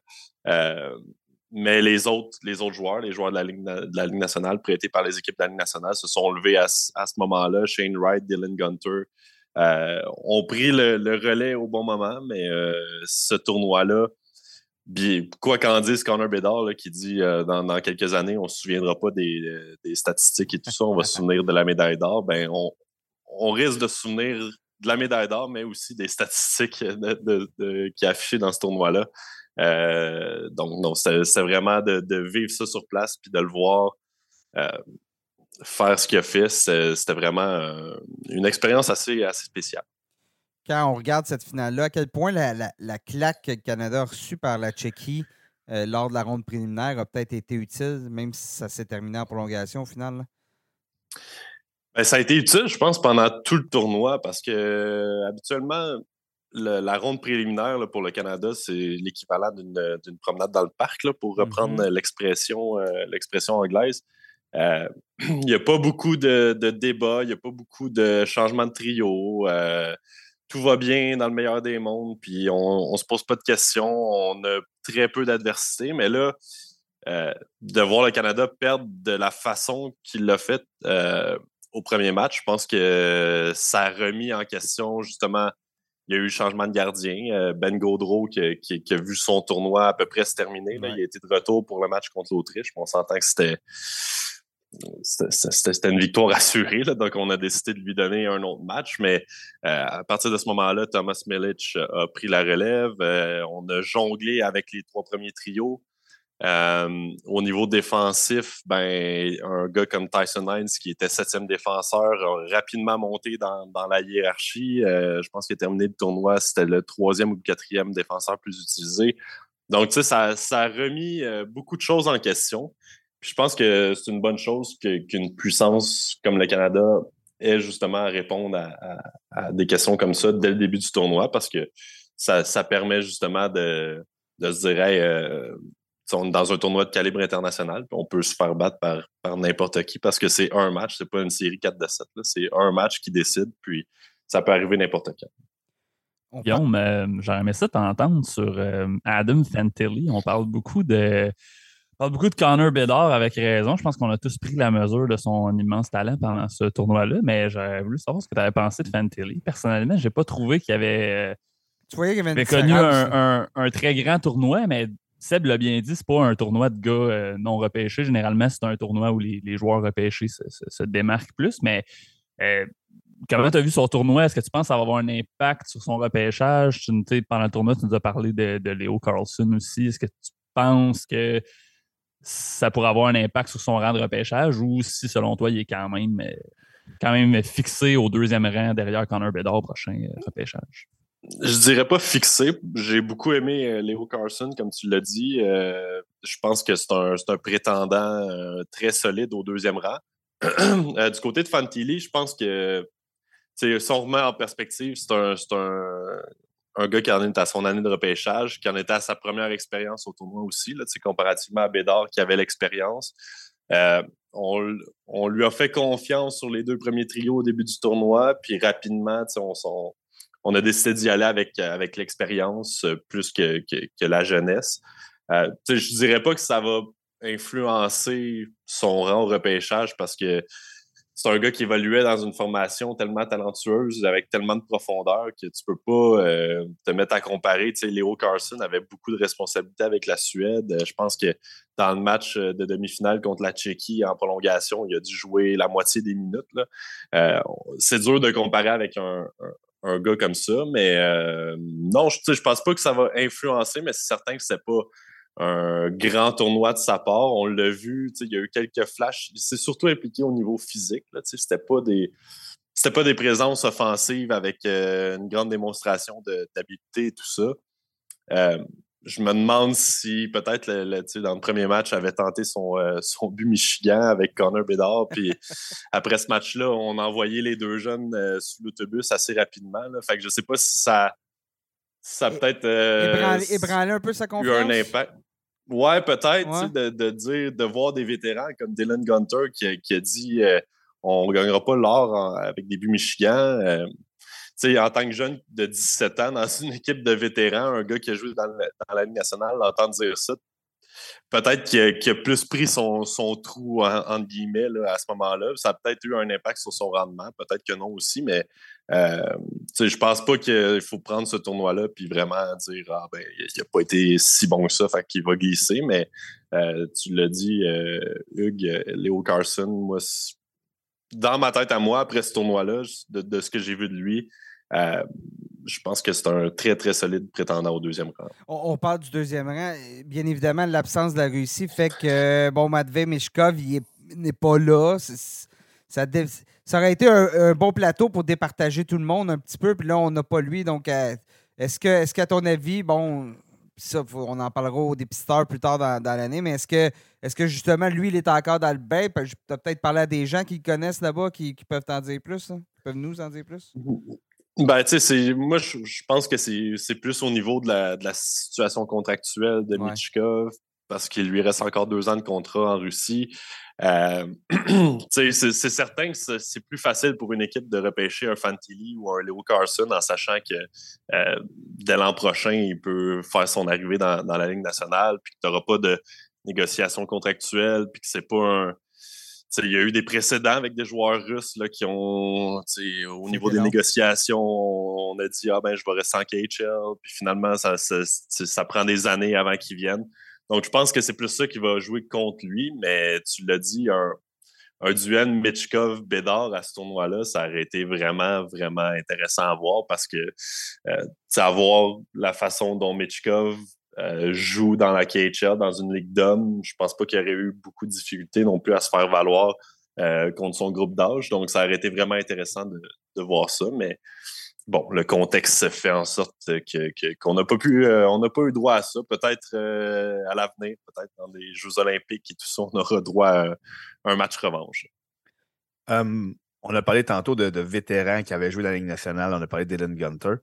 mais les autres, les autres joueurs, les joueurs de la, Ligue, de la Ligue nationale, prêtés par les équipes de la Ligue nationale, se sont levés à, ce moment-là. Shane Wright, Dylan Gunter euh, ont pris le, relais au bon moment, mais euh, ce tournoi-là, quoi qu'en dise Connor Bedard, qui dit euh, dans, quelques années, on ne se souviendra pas des, statistiques et tout ça, on va se [LAUGHS] souvenir de la médaille d'or, ben on, on risque de se souvenir de la médaille d'or, mais aussi des statistiques de, de, qui affichées dans ce tournoi-là. Euh, donc, non, c'est vraiment de, vivre ça sur place puis de le voir euh, faire ce qu'il a fait. C'était vraiment euh, une expérience assez, assez spéciale. Quand on regarde cette finale-là, à quel point la, claque que le Canada a reçue par la Tchéquie lors de la ronde préliminaire a peut-être été utile, même si ça s'est terminé en prolongation au final? Ben, ça a été utile, je pense, pendant tout le tournoi parce que habituellement, la ronde préliminaire pour le Canada, c'est l'équivalent d'une promenade dans le parc, pour reprendre mm-hmm. l'expression euh, anglaise. Euh, [CLEARS THROAT] il n'y a pas beaucoup de, débats, il n'y a pas beaucoup de changements de trio. Euh, tout va bien dans le meilleur des mondes, puis on ne se pose pas de questions, on a très peu d'adversité. Mais là, de voir le Canada perdre de la façon qu'il l'a fait au premier match, je pense que ça a remis en question justement il y a eu changement de gardien. Euh, ben Gaudreau qui, a vu son tournoi à peu près se terminer. Il a été de retour pour le match contre l'Autriche. On s'entend que c'était c'était une victoire assurée. donc, on a décidé de lui donner un autre match. Mais euh, à partir de ce moment-là, Thomas Milic a pris la relève. Euh, on a jonglé avec les trois premiers trios. Euh, au niveau défensif, ben, un gars comme Tyson Hines, qui était septième défenseur, a rapidement monté dans, la hiérarchie. Euh, je pense qu'il a terminé le tournoi, c'était le troisième ou le quatrième défenseur plus utilisé. Donc, ça, ça, a remis euh, beaucoup de choses en question. Je pense que c'est une bonne chose qu'une puissance comme le Canada ait justement à répondre à, des questions comme ça dès le début du tournoi parce que ça, permet justement de, de se dire, dans un tournoi de calibre international, on peut se faire battre par, par n'importe qui parce que c'est un match, c'est pas une série 4 de 7. C'est un match qui décide, puis ça peut arriver n'importe quand. Guillaume, euh, aimé ça t'entendre sur euh, Adam Fantilli. On parle beaucoup de. Parle beaucoup de Connor Bedard avec raison. Je pense qu'on a tous pris la mesure de son immense talent pendant ce tournoi-là, mais j'aurais voulu savoir ce que tu avais pensé de Fantilli. Personnellement, j'ai pas trouvé qu'il avait, tu voyais qu'il avait, connu un, un, très grand tournoi, mais Seb l'a bien dit, c'est pas un tournoi de gars euh, non repêchés. Généralement, c'est un tournoi où les, joueurs repêchés se, démarquent plus. Mais euh, comment tu as vu son tournoi? Est-ce que tu penses que ça va avoir un impact sur son repêchage? Tu, pendant le tournoi, tu nous as parlé de, Léo Carlson aussi. Est-ce que tu penses que ça pourrait avoir un impact sur son rang de repêchage ou si, selon toi, il est quand même, euh, quand même fixé au deuxième rang derrière Connor Bedard au prochain repêchage? je dirais pas fixé. J'ai beaucoup aimé euh, Léo Carson, comme tu l'as dit. Euh, je pense que c'est un, prétendant euh, très solide au deuxième rang. [CLEARS THROAT] du côté de Fantilli, je pense que si on en perspective, c'est un, un, gars qui en est à son année de repêchage, qui en était à sa première expérience au tournoi aussi, là, comparativement à Bédard qui avait l'expérience. On, on, lui a fait confiance sur les deux premiers trios au début du tournoi, puis rapidement, on, on, on a décidé d'y aller avec, euh, avec l'expérience euh, plus que, que, la jeunesse. Euh, je dirais pas que ça va influencer son rang au repêchage parce que c'est un gars qui évoluait dans une formation tellement talentueuse, avec tellement de profondeur que tu peux pas euh, te mettre à comparer. Tu sais, Léo Carson avait beaucoup de responsabilités avec la Suède. Je pense que dans le match de demi-finale contre la Tchéquie en prolongation, il a dû jouer la moitié des minutes. c'est dur de comparer avec un, gars comme ça. Mais euh, non, je ne pense pas que ça va influencer, mais c'est certain que c'est pas un grand tournoi de sa part. On l'a vu, il y a eu quelques flashs. Il s'est surtout impliqué au niveau physique. C'était pas des. C'était pas des présences offensives avec euh, une grande démonstration d'habileté et tout ça. Euh, je me demande si peut-être dans le premier match avait tenté son, euh, son but Michigan avec Connor Bedard. Puis [LAUGHS] après ce match-là, on a envoyé les deux jeunes sous l'autobus assez rapidement. Fait que je sais pas si ça, ça peut-être. ébranler, un peu sa confiance. Eu un impact. Ouais, peut-être, de, de, dire, de voir des vétérans comme Dylan Gunter qui, qui a dit euh, on ne gagnera pas l'or avec des buts Michigan. Euh, en tant que jeune de 17 ans, dans une [LAUGHS] équipe de vétérans, un gars qui a joué dans, dans la Ligue nationale, entendre dire ça, peut-être qu'il a, plus pris son, trou, entre guillemets, à ce moment-là. Ça a peut-être eu un impact sur son rendement, peut-être que non aussi, mais euh, je pense pas qu'il faut prendre ce tournoi-là puis vraiment dire Ah ben, il n'a pas été si bon que ça, qu'il va glisser. Mais euh, tu l'as dit, euh, Hugues, Léo Carson, moi, dans ma tête à moi, après ce tournoi-là, de, ce que j'ai vu de lui, euh, je pense que c'est un très, très solide prétendant au deuxième rang. On, parle du deuxième rang. Bien évidemment, l'absence de la Russie fait que, bon, Matvey Mishkov, il n'est pas là. Ça, ça, aurait été un, bon plateau pour départager tout le monde un petit peu, puis là, on n'a pas lui. Donc, euh, est-ce que, est qu'à ton avis, bon, ça, on en parlera au dépisteur plus tard dans, l'année, mais est-ce que, est que justement, lui, il est encore dans le bain? Tu as peut-être parlé à des gens qui le connaissent là-bas qui, peuvent t'en dire plus, hein? qui peuvent nous en dire plus? Ben, tu sais, moi, je, pense que c'est plus au niveau de la, de la situation contractuelle de Michkov, parce qu'il lui reste encore deux ans de contrat en Russie. Euh, [CLEARS THROAT] c'est certain que c'est plus facile pour une équipe de repêcher un Fantilli ou un Leo Carson en sachant que euh, dès l'an prochain, il peut faire son arrivée dans, dans la Ligue nationale, puis que tu n'auras pas de négociation contractuelle, puis que c'est pas un il y a eu des précédents avec des joueurs russes là, qui ont, au niveau des négociations, on a dit Ah ben je vais rester en KHL, puis finalement, ça, ça, prend des années avant qu'ils viennent. Donc, je pense que c'est plus ça qui va jouer contre lui, mais tu l'as dit, un, un duel Mitchkov-Bédard à ce tournoi-là, ça aurait été vraiment, vraiment intéressant à voir parce que, euh, voir la façon dont Mitchkov euh, joue dans la KHL, dans une ligue d'hommes, je pense pas qu'il aurait eu beaucoup de difficultés non plus à se faire valoir euh, contre son groupe d'âge. Donc, ça aurait été vraiment intéressant de, voir ça. Mais bon, le contexte fait en sorte qu'on n'a pas pu, euh, n'a pas eu droit à ça. Peut-être à l'avenir, peut-être dans les Jeux olympiques et tout ça, on aura droit à un match revanche. Hum, on a parlé tantôt de, vétérans qui avaient joué dans la Ligue nationale. On a parlé d'Ellen Gunter.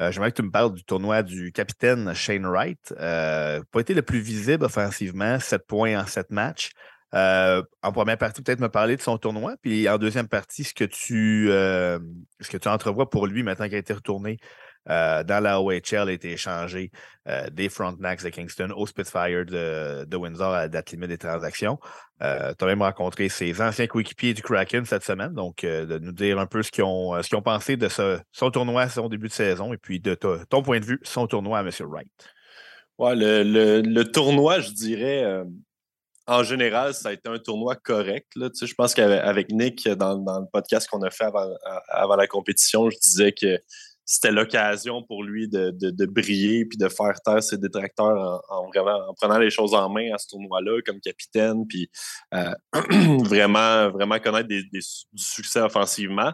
Euh, j'aimerais que tu me parles du tournoi du capitaine Shane Wright. Euh, pas été le plus visible offensivement, 7 points en 7 matchs. Euh, en première partie, peut-être me parler de son tournoi, puis en deuxième partie, ce que tu, ce que tu entrevois pour lui maintenant qu'il a été retourné euh, dans la OHL a été échangé euh, des Frontenacs de Kingston au Spitfire de, Windsor à la date limite des transactions. Euh, tu as même rencontré ses anciens coéquipiers du Kraken cette semaine, donc de nous dire un peu ce qu'ils ont, ont pensé de son tournoi, son début de saison, et puis de ton point de vue, son tournoi à M. Wright. Ouais, le, tournoi, je dirais, en général, ça a été un tournoi correct. Là. Tu sais, je pense qu'avec Nick, dans, le podcast qu'on a fait avant, avant la compétition, je disais que c'était l'occasion pour lui de, de, briller puis de faire taire ses détracteurs en, vraiment en prenant les choses en main à ce tournoi-là comme capitaine puis euh, [CLEARS THROAT] vraiment vraiment connaître du succès offensivement.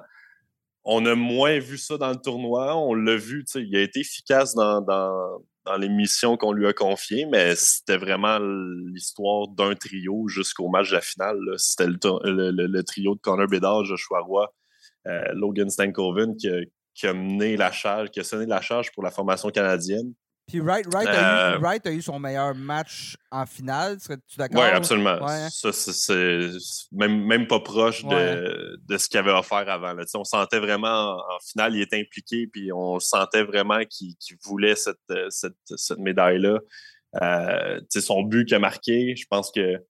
On a moins vu ça dans le tournoi. On l'a vu, il a été efficace dans, dans, les missions qu'on lui a confiées, mais c'était vraiment l'histoire d'un trio jusqu'au match de la finale. C'était le, trio de Connor Bedard, Joshua Roy, euh, Logan Stankoven qui, qui a mené la charge, qui a sonné la charge pour la formation canadienne. Puis Wright, Wright, a, eu, euh, Wright a, eu, son meilleur match en finale. Serais-tu d'accord? Oui, absolument. Ça, c'est même, même pas proche de, de ce qu'il avait offert avant. Là. On sentait vraiment, en, finale, il était impliqué, puis on sentait vraiment qu'il voulait cette, cette, cette médaille-là. Euh, son but qu'il a marqué, je pense que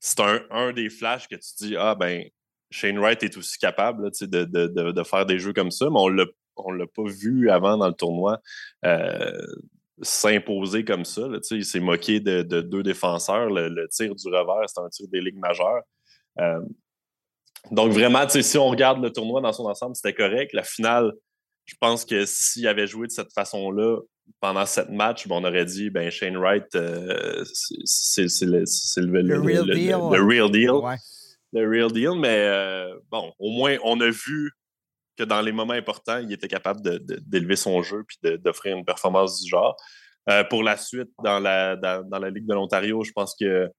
c'est un, un, des flashs que tu dis, ah ben, Shane Wright est aussi capable de, de, de, faire des jeux comme ça, mais on ne l'a pas vu avant dans le tournoi euh, s'imposer comme ça. il s'est moqué de, deux défenseurs. Le, tir du revers, c'est un tir des ligues majeures. Euh, donc, vraiment, si on regarde le tournoi dans son ensemble, c'était correct. La finale, je pense que s'il avait joué de cette façon-là pendant sept matchs, ben, on aurait dit ben Shane Wright, euh, c'est le, le, real deal. Le, real deal. Le real deal, mais euh, bon, au moins, on a vu que dans les moments importants, il était capable d'élever son jeu et d'offrir une performance du genre. Euh, pour la suite, dans la, dans, la Ligue de l'Ontario, je pense que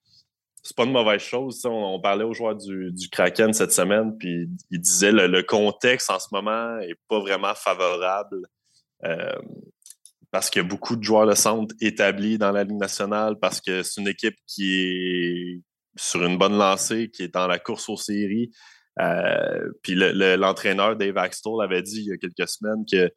c'est pas une mauvaise chose. On, parlait aux joueurs du, Kraken cette semaine, puis ils disaient le, le contexte en ce moment est pas vraiment favorable euh, parce qu'il y a beaucoup de joueurs de centre établis dans la Ligue nationale, parce que c'est une équipe qui est sur une bonne lancée, qui est dans la course aux séries. Euh, puis l'entraîneur Dave Axtell avait dit il y a quelques semaines que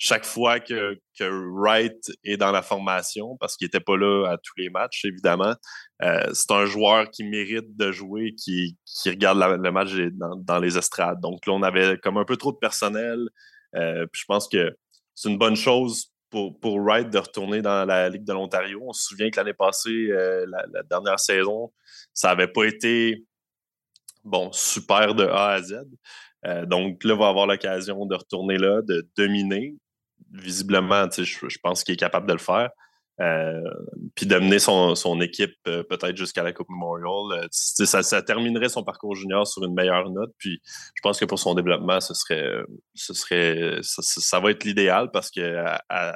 chaque fois que, Wright est dans la formation, parce qu'il n'était pas là à tous les matchs, évidemment, euh, c'est un joueur qui mérite de jouer, qui, regarde le match dans, les estrades. Donc là, on avait comme un peu trop de personnel. Euh, puis je pense que c'est une bonne chose pour, pour Wright de retourner dans la Ligue de l'Ontario. On se souvient que l'année passée, euh, la, dernière saison, ça n'avait pas été bon, super de A à Z. donc là, il va avoir l'occasion de retourner là, de dominer visiblement, je pense qu'il est capable de le faire. Euh, puis d'amener son, son, équipe euh, peut-être jusqu'à la Coupe Memorial. Euh, ça, ça, terminerait son parcours junior sur une meilleure note. Puis je pense que pour son développement, ce serait, ce serait, ça, va être l'idéal parce qu'à à,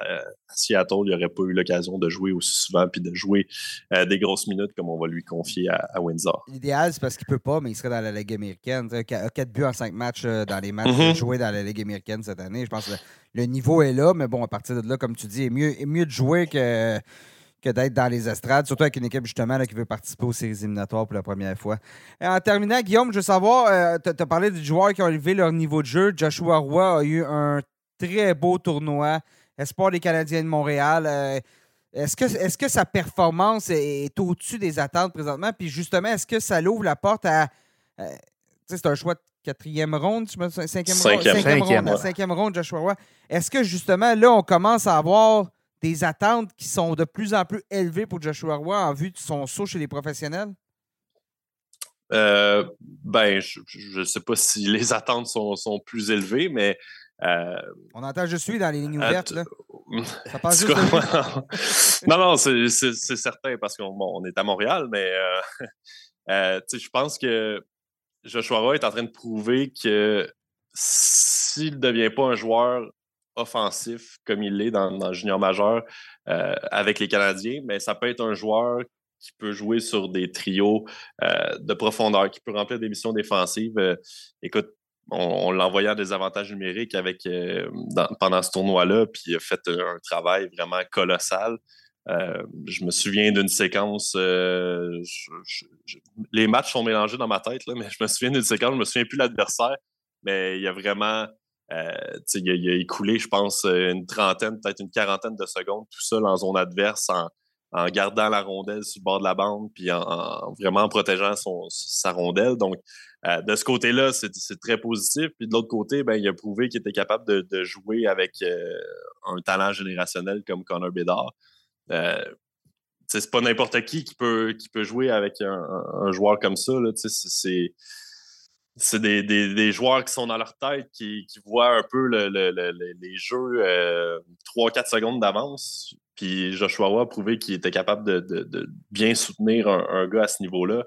Seattle, il n'aurait pas eu l'occasion de jouer aussi souvent puis de jouer des grosses minutes comme on va lui confier à, Windsor. L'idéal, c'est parce qu'il ne peut pas, mais il serait dans la Ligue américaine. Il a 4 buts en 5 matchs dans les matchs mm-hmm. joués dans la Ligue américaine cette année. Je pense que le niveau est là, mais bon, à partir de là, comme tu dis, est mieux, mieux de jouer que, que d'être dans les estrades, surtout avec une équipe justement qui veut participer aux séries éliminatoires pour la première fois. en terminant, Guillaume, je veux savoir, euh, tu as parlé des joueurs qui ont élevé leur niveau de jeu. Joshua Roy a eu un très beau tournoi. Espoir des Canadiens de Montréal. Euh, est-ce que, est que sa performance est, au-dessus des attentes présentement? Puis justement, est-ce que ça l'ouvre la porte à. Euh, c'est un choix de quatrième ronde, cinquième, cinquième, cinquième, ronde, cinquième ronde, Joshua Roy. Est-ce que justement, là, on commence à avoir des attentes qui sont de plus en plus élevées pour Joshua Roy en vue de son saut chez les professionnels? Euh, ben, je ne sais pas si les attentes sont, sont plus élevées, mais. Euh, on entend je suis dans les lignes ouvertes. Là. [LAUGHS] Ça passe juste [LAUGHS] non, non, c'est certain parce qu'on on est à Montréal, mais euh, [LAUGHS] je pense que Joshua Roy est en train de prouver que s'il ne devient pas un joueur offensif comme il l'est dans, le junior majeur euh, avec les Canadiens, mais ça peut être un joueur qui peut jouer sur des trios euh, de profondeur, qui peut remplir des missions défensives. Euh, écoute, on, l'a envoyé à des avantages numériques avec, pendant ce tournoi-là, puis il a fait un travail vraiment colossal. Euh, je me souviens d'une séquence. Euh, les matchs sont mélangés dans ma tête, là, mais je me souviens d'une séquence, je me souviens plus l'adversaire, mais il y a vraiment. Euh, il, a, écoulé, je pense, une trentaine, peut-être une quarantaine de secondes, tout seul en zone adverse, en, gardant la rondelle sur le bord de la bande, puis en, vraiment en protégeant sa rondelle. Donc, de ce côté-là, c'est très positif. Puis de l'autre côté, ben, il a prouvé qu'il était capable de, jouer avec un talent générationnel comme Connor Bedard. Euh, c'est pas n'importe qui qui peut, qui peut jouer avec un, joueur comme ça. C'est c'est des, des, joueurs qui sont dans leur tête, qui, voient un peu les jeux 3-4 euh, secondes d'avance. Puis Joshua a prouvé qu'il était capable de, bien soutenir un, gars à ce niveau-là,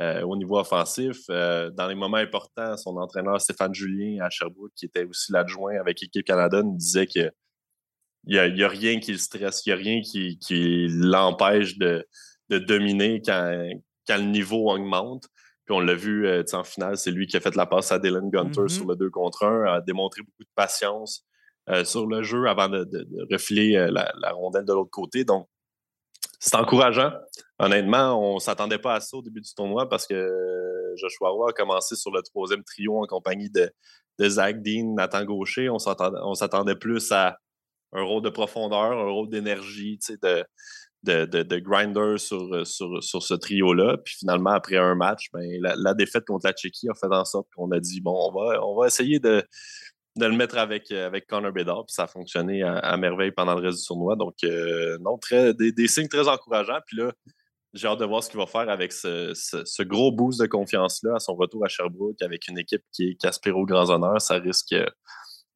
euh, au niveau offensif. dans les moments importants, son entraîneur Stéphane Julien à Sherbrooke, qui était aussi l'adjoint avec l'équipe Canada, nous disait que il n'y a, rien qui le stresse, il n'y a rien qui, l'empêche de, dominer quand, le niveau augmente. Puis on l'a vu euh, en finale, c'est lui qui a fait la passe à Dylan Gunter mm-hmm. sur le 2 contre 1, a démontré beaucoup de patience euh, sur le jeu avant de, refiler euh, la, rondelle de l'autre côté. Donc, c'est encourageant. Honnêtement, on ne s'attendait pas à ça au début du tournoi parce que Joshua Roy a commencé sur le troisième trio en compagnie de, de Zach Dean, Nathan Gaucher. On s'attendait plus à un rôle de profondeur, un rôle d'énergie, de, de, de, de, grinder sur, euh, sur, sur ce trio-là. Puis finalement, après un match, ben, la, défaite contre la Tchéquie a fait en sorte qu'on a dit bon, on va, on va essayer de, de le mettre avec, euh, avec Connor Bedard. Puis ça a fonctionné à, merveille pendant le reste du tournoi. Donc, euh, non, très, des, des, signes très encourageants. Puis là, j'ai hâte de voir ce qu'il va faire avec ce, ce, gros boost de confiance-là à son retour à Sherbrooke avec une équipe qui, qui aspire aux grands honneurs. Ça risque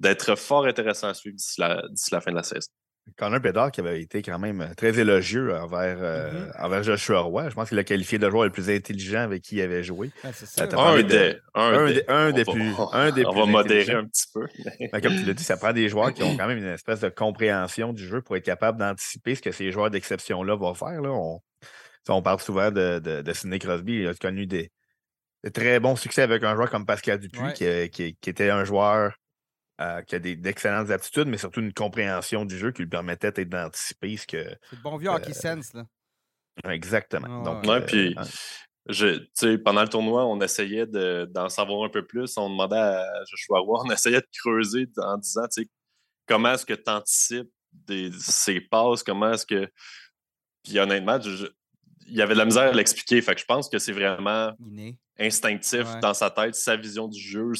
d'être fort intéressant à suivre d'ici la, la, fin de la saison. Connor Bedard qui avait été quand même très élogieux envers, mm-hmm. envers Joshua Roy. Je pense qu'il l'a qualifié de joueur le plus intelligent avec qui il avait joué. un, des, un, des, un des plus. Un des on va modérer un petit peu. Mais... comme tu l'as dit, ça prend des joueurs qui ont [LAUGHS] quand même une espèce de compréhension du jeu pour être capable d'anticiper ce que ces joueurs d'exception-là vont faire. Là. On, on parle souvent de, de, de Sidney Crosby. Il a connu des, de très bons succès avec un joueur comme Pascal Dupuis, qui, qui, était un joueur euh, qui a d'excellentes aptitudes, mais surtout une compréhension du jeu qui lui permettait d'anticiper ce que. C'est le bon vieux hockey euh, sense, là. Exactement. Donc, ouais, puis, je, pendant le tournoi, on essayait d'en savoir un peu plus. On demandait à Joshua Roy, on [LAUGHS] essayait de creuser en disant comment est-ce que tu anticipes ces passes, comment est-ce que. Puis honnêtement, je, il y avait de la misère à l'expliquer. Fait que je pense que c'est vraiment instinctif dans sa tête, sa vision du jeu.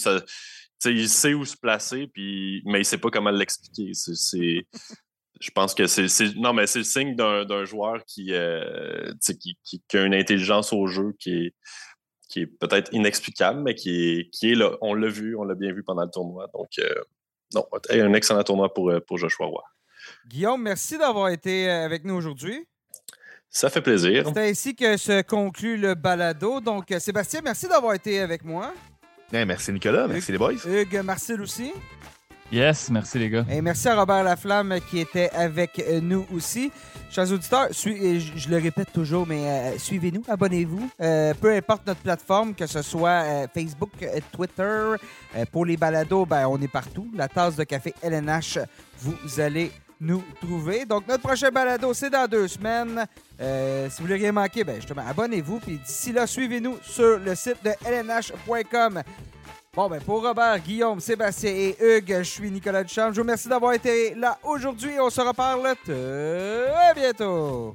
Il sait où se placer, puis, mais il ne sait pas comment l'expliquer. je pense que c'est, non, mais c'est le signe d'un, joueur qui, euh, qui, a une intelligence au jeu qui est, qui est peut-être inexplicable, mais qui est, qui est là. On l'a vu, on l'a bien vu pendant le tournoi. Donc, euh, non, un excellent tournoi pour, euh, pour Joshua Roy. Guillaume, merci d'avoir été avec nous aujourd'hui. Ça fait plaisir. C'est ainsi que se conclut le balado. Donc, euh, Sébastien, merci d'avoir été avec moi. Eh, merci Nicolas, merci les boys. Hugues, Marcel aussi. Yes, merci les gars. Et merci à Robert Laflamme qui était avec euh, nous aussi. Chers auditeurs, je le répète toujours, mais euh, suivez-nous, abonnez-vous. peu importe notre plateforme, que ce soit Facebook, Twitter, pour les balados, ben, on est partout. La tasse de café LNH, vous allez nous trouver. Donc, notre prochain balado, c'est dans deux semaines. Euh, si vous voulez rien manquer, ben, justement, abonnez-vous. Puis d'ici là, suivez-nous sur le site de lnh.com. Bon, ben, pour Robert, Guillaume, Sébastien et Hugues, je suis Nicolas Duchamp. Je vous remercie d'avoir été là aujourd'hui. On se reparle très bientôt.